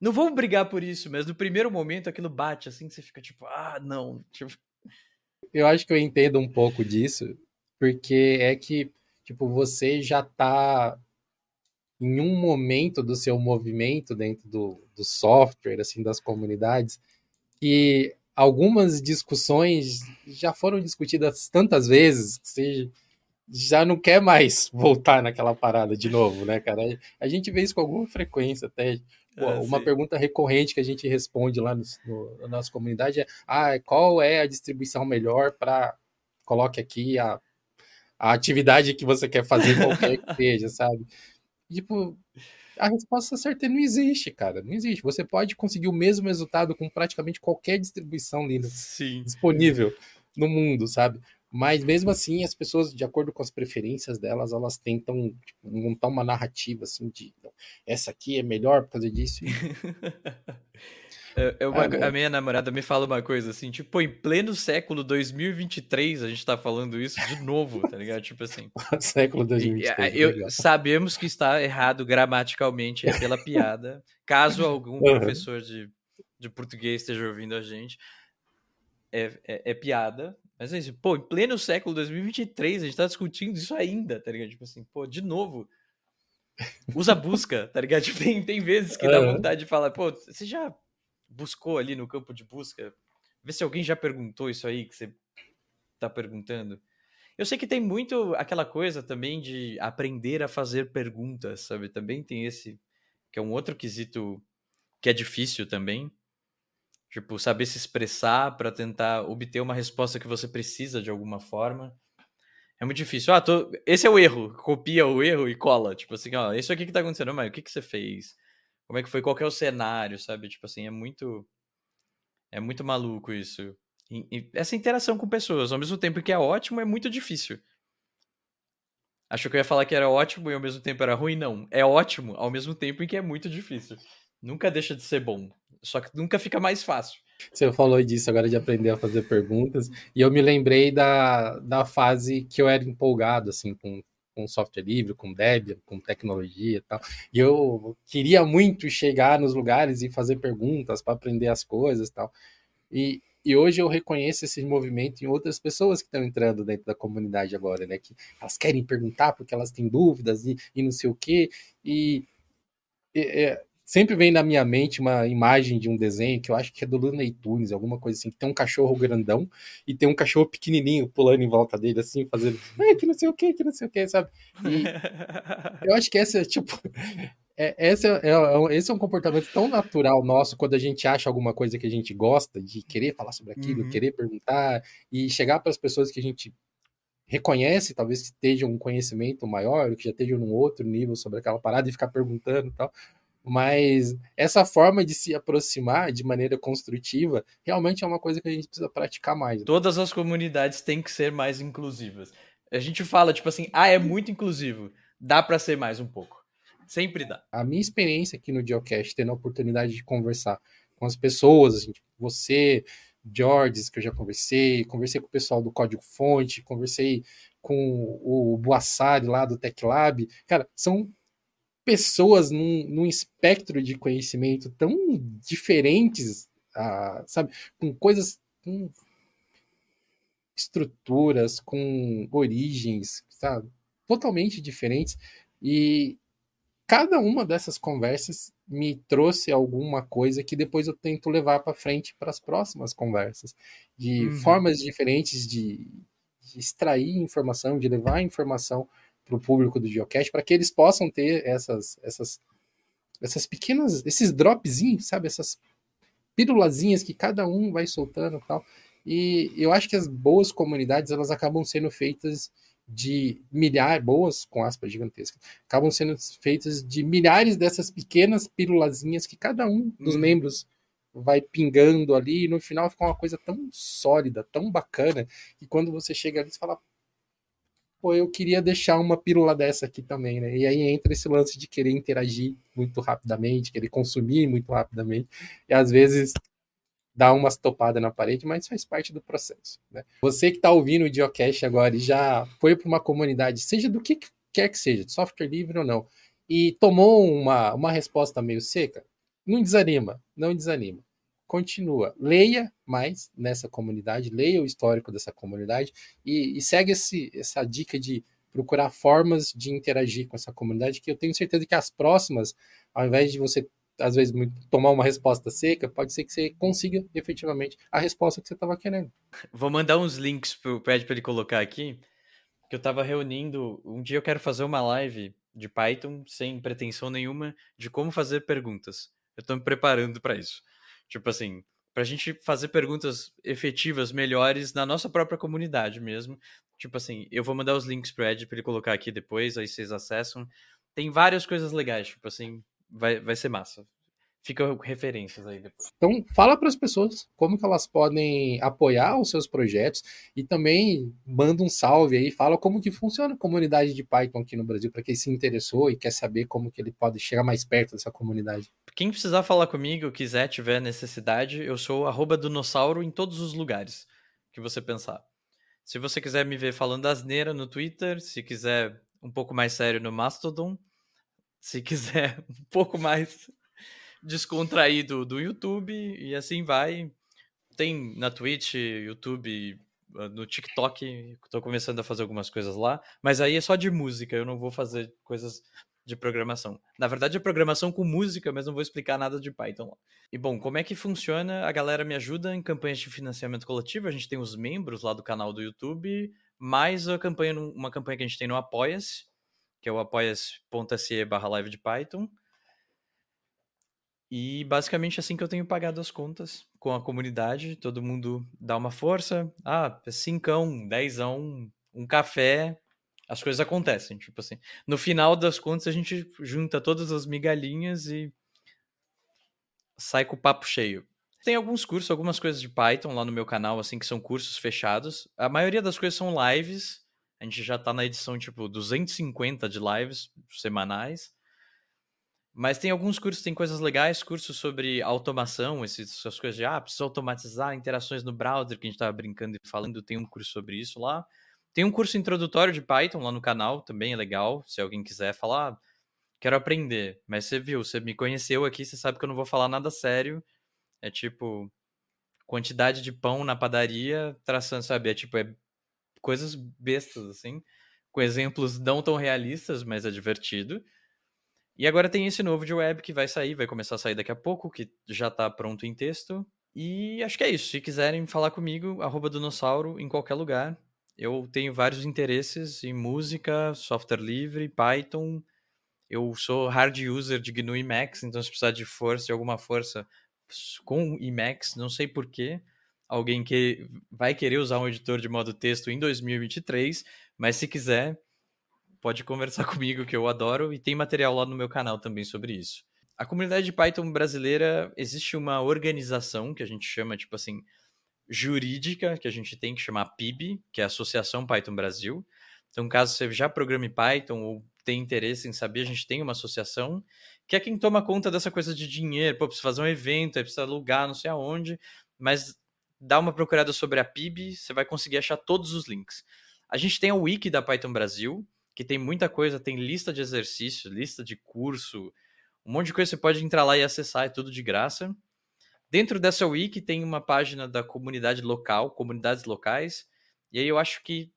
não vamos brigar por isso, mas no primeiro momento aquilo bate, assim, você fica tipo, ah, não. Tipo, eu acho que eu entendo um pouco disso, porque é que, tipo, você já tá em um momento do seu movimento dentro do, do software, assim, das comunidades, que algumas discussões já foram discutidas tantas vezes que você já não quer mais voltar naquela parada de novo, né, cara? A gente vê isso com alguma frequência até. Ah, uma sim. pergunta recorrente que a gente responde lá no, no, na nossa comunidade é: ah, qual é a distribuição melhor para coloque aqui a, a atividade que você quer fazer, qualquer que seja, sabe? Tipo, a resposta certa não existe, cara. Não existe. Você pode conseguir o mesmo resultado com praticamente qualquer distribuição Linux Sim. disponível no mundo, sabe? Mas mesmo assim, as pessoas, de acordo com as preferências delas, elas tentam tipo, montar uma narrativa assim de essa aqui é melhor por causa disso. É, é uma, ah, a minha namorada me fala uma coisa assim, tipo, em pleno século 2023 a gente tá falando isso de novo, tá ligado? Tipo assim. século 2023. Eu, sabemos que está errado gramaticalmente, é pela piada. Caso algum uhum. professor de, de português esteja ouvindo a gente, é, é, é piada, mas é isso, pô, em pleno século 2023, a gente tá discutindo isso ainda, tá ligado? Tipo assim, pô, de novo. Usa busca, tá ligado? Tipo, tem, tem vezes que dá vontade de falar, pô, você já buscou ali no campo de busca? Vê se alguém já perguntou isso aí que você tá perguntando. Eu sei que tem muito aquela coisa também de aprender a fazer perguntas, sabe? Também tem esse, que é um outro quesito que é difícil também, Tipo, saber se expressar para tentar obter uma resposta que você precisa de alguma forma. É muito difícil. Ah, tô... esse é o erro. Copia o erro e cola. Tipo assim, ó, isso aqui que tá acontecendo, mas o que, que você fez? Como é que foi? Qual é o cenário, sabe? Tipo assim, é muito. É muito maluco isso. E, e essa interação com pessoas, ao mesmo tempo que é ótimo, é muito difícil. Achou que eu ia falar que era ótimo e ao mesmo tempo era ruim? Não. É ótimo ao mesmo tempo em que é muito difícil. Nunca deixa de ser bom. Só que nunca fica mais fácil. Você falou disso agora de aprender a fazer perguntas, e eu me lembrei da, da fase que eu era empolgado, assim, com, com software livre, com Debian, com tecnologia e tal. E eu queria muito chegar nos lugares e fazer perguntas para aprender as coisas e tal. E, e hoje eu reconheço esse movimento em outras pessoas que estão entrando dentro da comunidade agora, né? Que elas querem perguntar porque elas têm dúvidas e, e não sei o quê. E, e sempre vem na minha mente uma imagem de um desenho que eu acho que é do Looney Tunes, alguma coisa assim, que tem um cachorro grandão e tem um cachorro pequenininho pulando em volta dele, assim, fazendo, que não sei o que, que não sei o que, sabe? E eu acho que essa é, tipo, é, esse, é, é, esse é um comportamento tão natural nosso quando a gente acha alguma coisa que a gente gosta, de querer falar sobre aquilo, uhum. querer perguntar e chegar para as pessoas que a gente reconhece, talvez que estejam um conhecimento maior, que já estejam num outro nível sobre aquela parada e ficar perguntando e tal. Mas essa forma de se aproximar de maneira construtiva realmente é uma coisa que a gente precisa praticar mais. Né? Todas as comunidades têm que ser mais inclusivas. A gente fala, tipo assim, ah, é muito inclusivo. Dá para ser mais um pouco. Sempre dá. A minha experiência aqui no Geocast, tendo a oportunidade de conversar com as pessoas, assim, tipo, você, Georges, que eu já conversei, conversei com o pessoal do Código Fonte, conversei com o Boassari lá do Tech Lab. Cara, são pessoas num, num espectro de conhecimento tão diferentes, ah, sabe? Com coisas, com estruturas, com origens, sabe? Totalmente diferentes. E cada uma dessas conversas me trouxe alguma coisa que depois eu tento levar para frente para as próximas conversas, de uhum. formas diferentes de, de, extrair informação, de levar informação para o público do Geocache, para que eles possam ter essas, essas, essas pequenas, esses dropzinhos, sabe, essas pílulazinhas que cada um vai soltando e tal. E eu acho que as boas comunidades elas acabam sendo feitas de milhares, boas com aspas gigantescas, acabam sendo feitas de milhares dessas pequenas pílulazinhas que cada um dos hum. membros vai pingando ali e no final fica uma coisa tão sólida, tão bacana, que quando você chega ali você fala, pô, eu queria deixar uma pílula dessa aqui também, né? E aí entra esse lance de querer interagir muito rapidamente, querer consumir muito rapidamente, e às vezes dar umas topadas na parede, mas faz parte do processo. Né? Você que está ouvindo o Geocache agora e já foi para uma comunidade, seja do que quer que seja, de software livre ou não, e tomou uma, uma resposta meio seca, não desanima, não desanima. Continua, leia mais nessa comunidade, leia o histórico dessa comunidade e, e segue esse, essa dica de procurar formas de interagir com essa comunidade, que eu tenho certeza que as próximas, ao invés de você às vezes, tomar uma resposta seca, pode ser que você consiga efetivamente a resposta que você estava querendo. Vou mandar uns links pro Pad para ele colocar aqui, que eu estava reunindo. Um dia eu quero fazer uma live de Python sem pretensão nenhuma de como fazer perguntas. Eu estou me preparando para isso. Tipo assim, para a gente fazer perguntas efetivas, melhores na nossa própria comunidade mesmo. Tipo assim, eu vou mandar os links pro Ed para ele colocar aqui depois, aí vocês acessam. Tem várias coisas legais, tipo assim, vai, vai ser massa. Fica referências aí depois. Então, fala para as pessoas como que elas podem apoiar os seus projetos e também manda um salve aí, fala como que funciona a comunidade de Python aqui no Brasil, para quem se interessou e quer saber como que ele pode chegar mais perto dessa comunidade. Quem precisar falar comigo, quiser, tiver necessidade, eu sou arroba Donossauro em todos os lugares que você pensar. Se você quiser me ver falando asneira no Twitter, se quiser um pouco mais sério no Mastodon, se quiser um pouco mais descontraído do YouTube e assim vai. Tem na Twitch, YouTube, ah, no TikTok, estou começando a fazer algumas coisas lá, mas aí é só de música, eu não vou fazer coisas de programação. Na verdade, é programação com música, mas não vou explicar nada de Python lá. E bom, como é que funciona? A galera me ajuda em campanhas de financiamento coletivo, a gente tem os membros lá do canal do YouTube, mais a campanha, uma campanha que a gente tem no Apoia-se, que é o apoia.se barra live de Python. E basicamente assim que eu tenho pagado as contas com a comunidade, todo mundo dá uma força. Ah, é cincão, dezão, um café, as coisas acontecem, tipo assim. No final das contas a gente junta todas as migalhinhas e sai com o papo cheio. Tem alguns cursos, algumas coisas de Python lá no meu canal, assim, que são cursos fechados. A maioria das coisas são lives, a gente já tá na edição, tipo, 250 de lives semanais. Mas tem alguns cursos, tem coisas legais, cursos sobre automação, essas coisas de, ah, preciso automatizar interações no browser, que a gente tava brincando e falando, tem um curso sobre isso lá. Tem um curso introdutório de Python lá no canal, também é legal, se alguém quiser falar, ah, quero aprender. Mas você viu, você me conheceu aqui, você sabe que eu não vou falar nada sério. É tipo, quantidade de pão na padaria, traçando, sabe? É tipo, é coisas bestas, assim, com exemplos não tão realistas, mas é divertido. E agora tem esse novo de web que vai sair, vai começar a sair daqui a pouco, que já tá pronto em texto. E acho que é isso. Se quiserem falar comigo, arroba Donossauro em qualquer lugar. Eu tenho vários interesses em música, software livre, Python. Eu sou hard user de GNU Emacs, então se precisar de força, de alguma força com Emacs, não sei porquê alguém que vai querer usar um editor de modo texto em 2023, mas se quiser, pode conversar comigo que eu adoro e tem material lá no meu canal também sobre isso. A comunidade de Python brasileira existe uma organização que a gente chama tipo assim jurídica, que a gente tem que chamar PIB, que é a Associação Python Brasil. Então, caso você já programe Python ou tem interesse em saber, a gente tem uma associação que é quem toma conta dessa coisa de dinheiro, pô, precisa fazer um evento, precisa alugar, não sei aonde, mas dá uma procurada sobre a PIB, você vai conseguir achar todos os links. A gente tem a wiki da Python Brasil, que tem muita coisa, tem lista de exercícios, lista de curso, um monte de coisa você pode entrar lá e acessar, é tudo de graça. Dentro dessa wiki tem uma página da comunidade local, comunidades locais, e aí eu acho que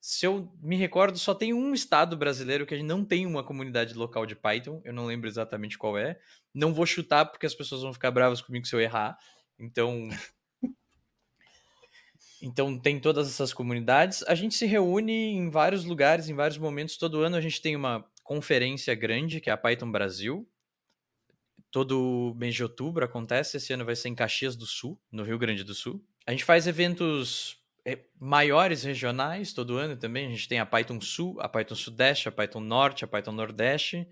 se eu me recordo, só tem um estado brasileiro que não tem uma comunidade local de Python. Eu não lembro exatamente qual é. Não vou chutar porque as pessoas vão ficar bravas comigo se eu errar. Então, então tem todas essas comunidades. A gente se reúne em vários lugares, em vários momentos. Todo ano a gente tem uma conferência grande, que é a Python Brasil. Todo mês de outubro acontece. Esse ano vai ser em Caxias do Sul, no Rio Grande do Sul. A gente faz eventos é, maiores regionais todo ano também. A gente tem a Python Sul, a Python Sudeste, a Python Norte, a Python Nordeste.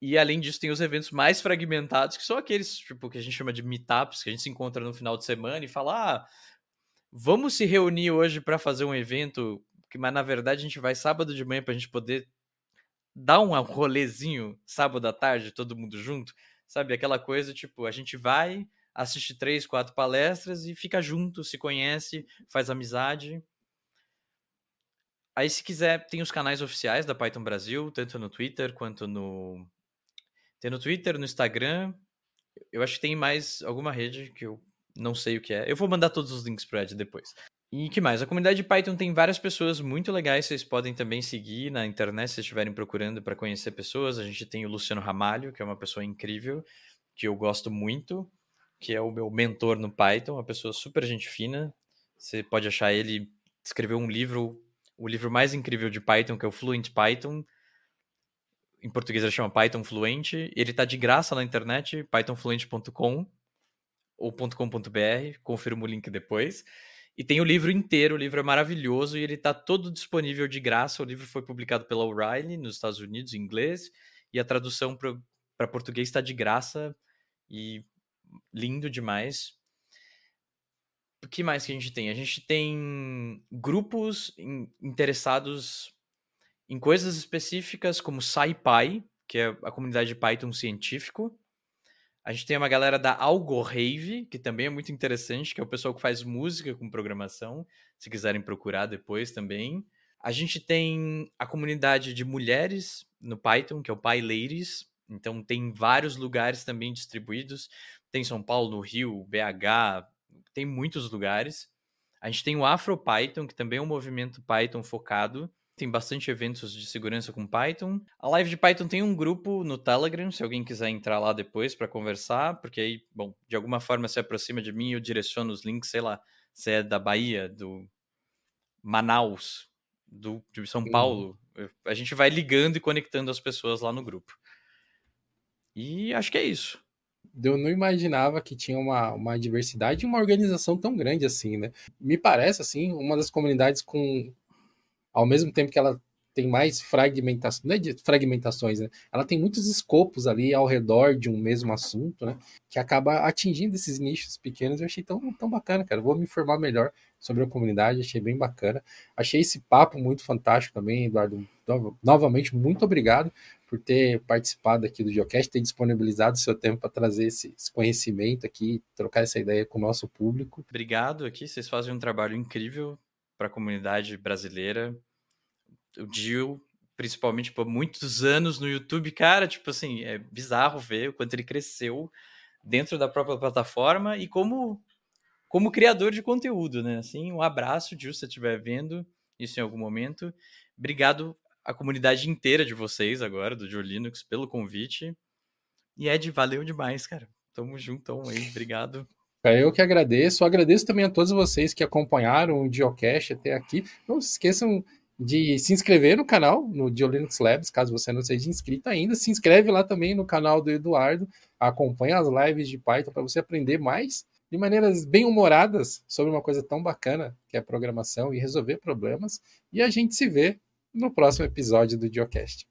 E além disso, tem os eventos mais fragmentados, que são aqueles tipo, que a gente chama de meetups, que a gente se encontra no final de semana e fala: ah, vamos se reunir hoje para fazer um evento, que, mas na verdade a gente vai sábado de manhã para a gente poder dar um rolezinho sábado à tarde, todo mundo junto. Sabe? Aquela coisa, tipo, a gente vai, assiste três, quatro palestras e fica junto, se conhece, faz amizade. Aí, se quiser, tem os canais oficiais da Python Brasil, tanto no Twitter quanto no, tem no Twitter, no Instagram. Eu acho que tem mais alguma rede que eu não sei o que é. Eu vou mandar todos os links pro Ed depois. E que mais? A comunidade de Python tem várias pessoas muito legais. Vocês podem também seguir na internet se estiverem procurando para conhecer pessoas. A gente tem o Luciano Ramalho, que é uma pessoa incrível, que eu gosto muito, que é o meu mentor no Python, uma pessoa super gente fina. Você pode achar ele escreveu um livro, o livro mais incrível de Python, que é o Fluent Python em português ele chama Python Fluente. Ele está de graça na internet, pythonfluente.com ou .com.br, confirma o link depois. E tem o livro inteiro, o livro é maravilhoso e ele está todo disponível de graça. O livro foi publicado pela O'Reilly nos Estados Unidos em inglês e a tradução para português está de graça e lindo demais. O que mais que a gente tem? A gente tem grupos interessados em coisas específicas como SciPy, que é a comunidade de Python científico. A gente tem uma galera da Algorave, que também é muito interessante, que é o pessoal que faz música com programação, se quiserem procurar depois também. A gente tem a comunidade de mulheres no Python, que é o PyLadies. Então tem vários lugares também distribuídos. Tem São Paulo, no Rio, BH, tem muitos lugares. A gente tem o AfroPython, que também é um movimento Python focado tem bastante eventos de segurança com Python. A live de Python tem um grupo no Telegram, se alguém quiser entrar lá depois para conversar, porque aí, bom, de alguma forma se aproxima de mim e eu direciono os links, sei lá, se é da Bahia, do Manaus, do, de São Paulo. A gente vai ligando e conectando as pessoas lá no grupo. E acho que é isso. Eu não imaginava que tinha uma, uma diversidade e uma organização tão grande assim, né? Me parece, assim, uma das comunidades com ao mesmo tempo que ela tem mais fragmentações, não é de fragmentações, né? Ela tem muitos escopos ali ao redor de um mesmo assunto, né? Que acaba atingindo esses nichos pequenos. Eu achei tão, tão bacana, cara. Vou me informar melhor sobre a comunidade, achei bem bacana. Achei esse papo muito fantástico também, Eduardo. Novamente, muito obrigado por ter participado aqui do Geocast, ter disponibilizado seu tempo para trazer esse, esse, conhecimento aqui, trocar essa ideia com o nosso público. Obrigado aqui, vocês fazem um trabalho incrível para a comunidade brasileira. O Dio, principalmente por muitos anos no YouTube, cara, tipo assim, é bizarro ver o quanto ele cresceu dentro da própria plataforma e como como criador de conteúdo, né? Assim, um abraço, Gil, se você estiver vendo isso em algum momento. Obrigado à comunidade inteira de vocês agora, do Dio Linux, pelo convite. E Ed, valeu demais, cara. Tamo juntão aí, obrigado. Eu que agradeço. Agradeço também a todos vocês que acompanharam o Geocache até aqui. Não se esqueçam de se inscrever no canal, no Geolinux Labs, caso você não seja inscrito ainda. Se inscreve lá também no canal do Eduardo. Acompanha as lives de Python para você aprender mais de maneiras bem humoradas sobre uma coisa tão bacana que é programação e resolver problemas. E a gente se vê no próximo episódio do Geocast.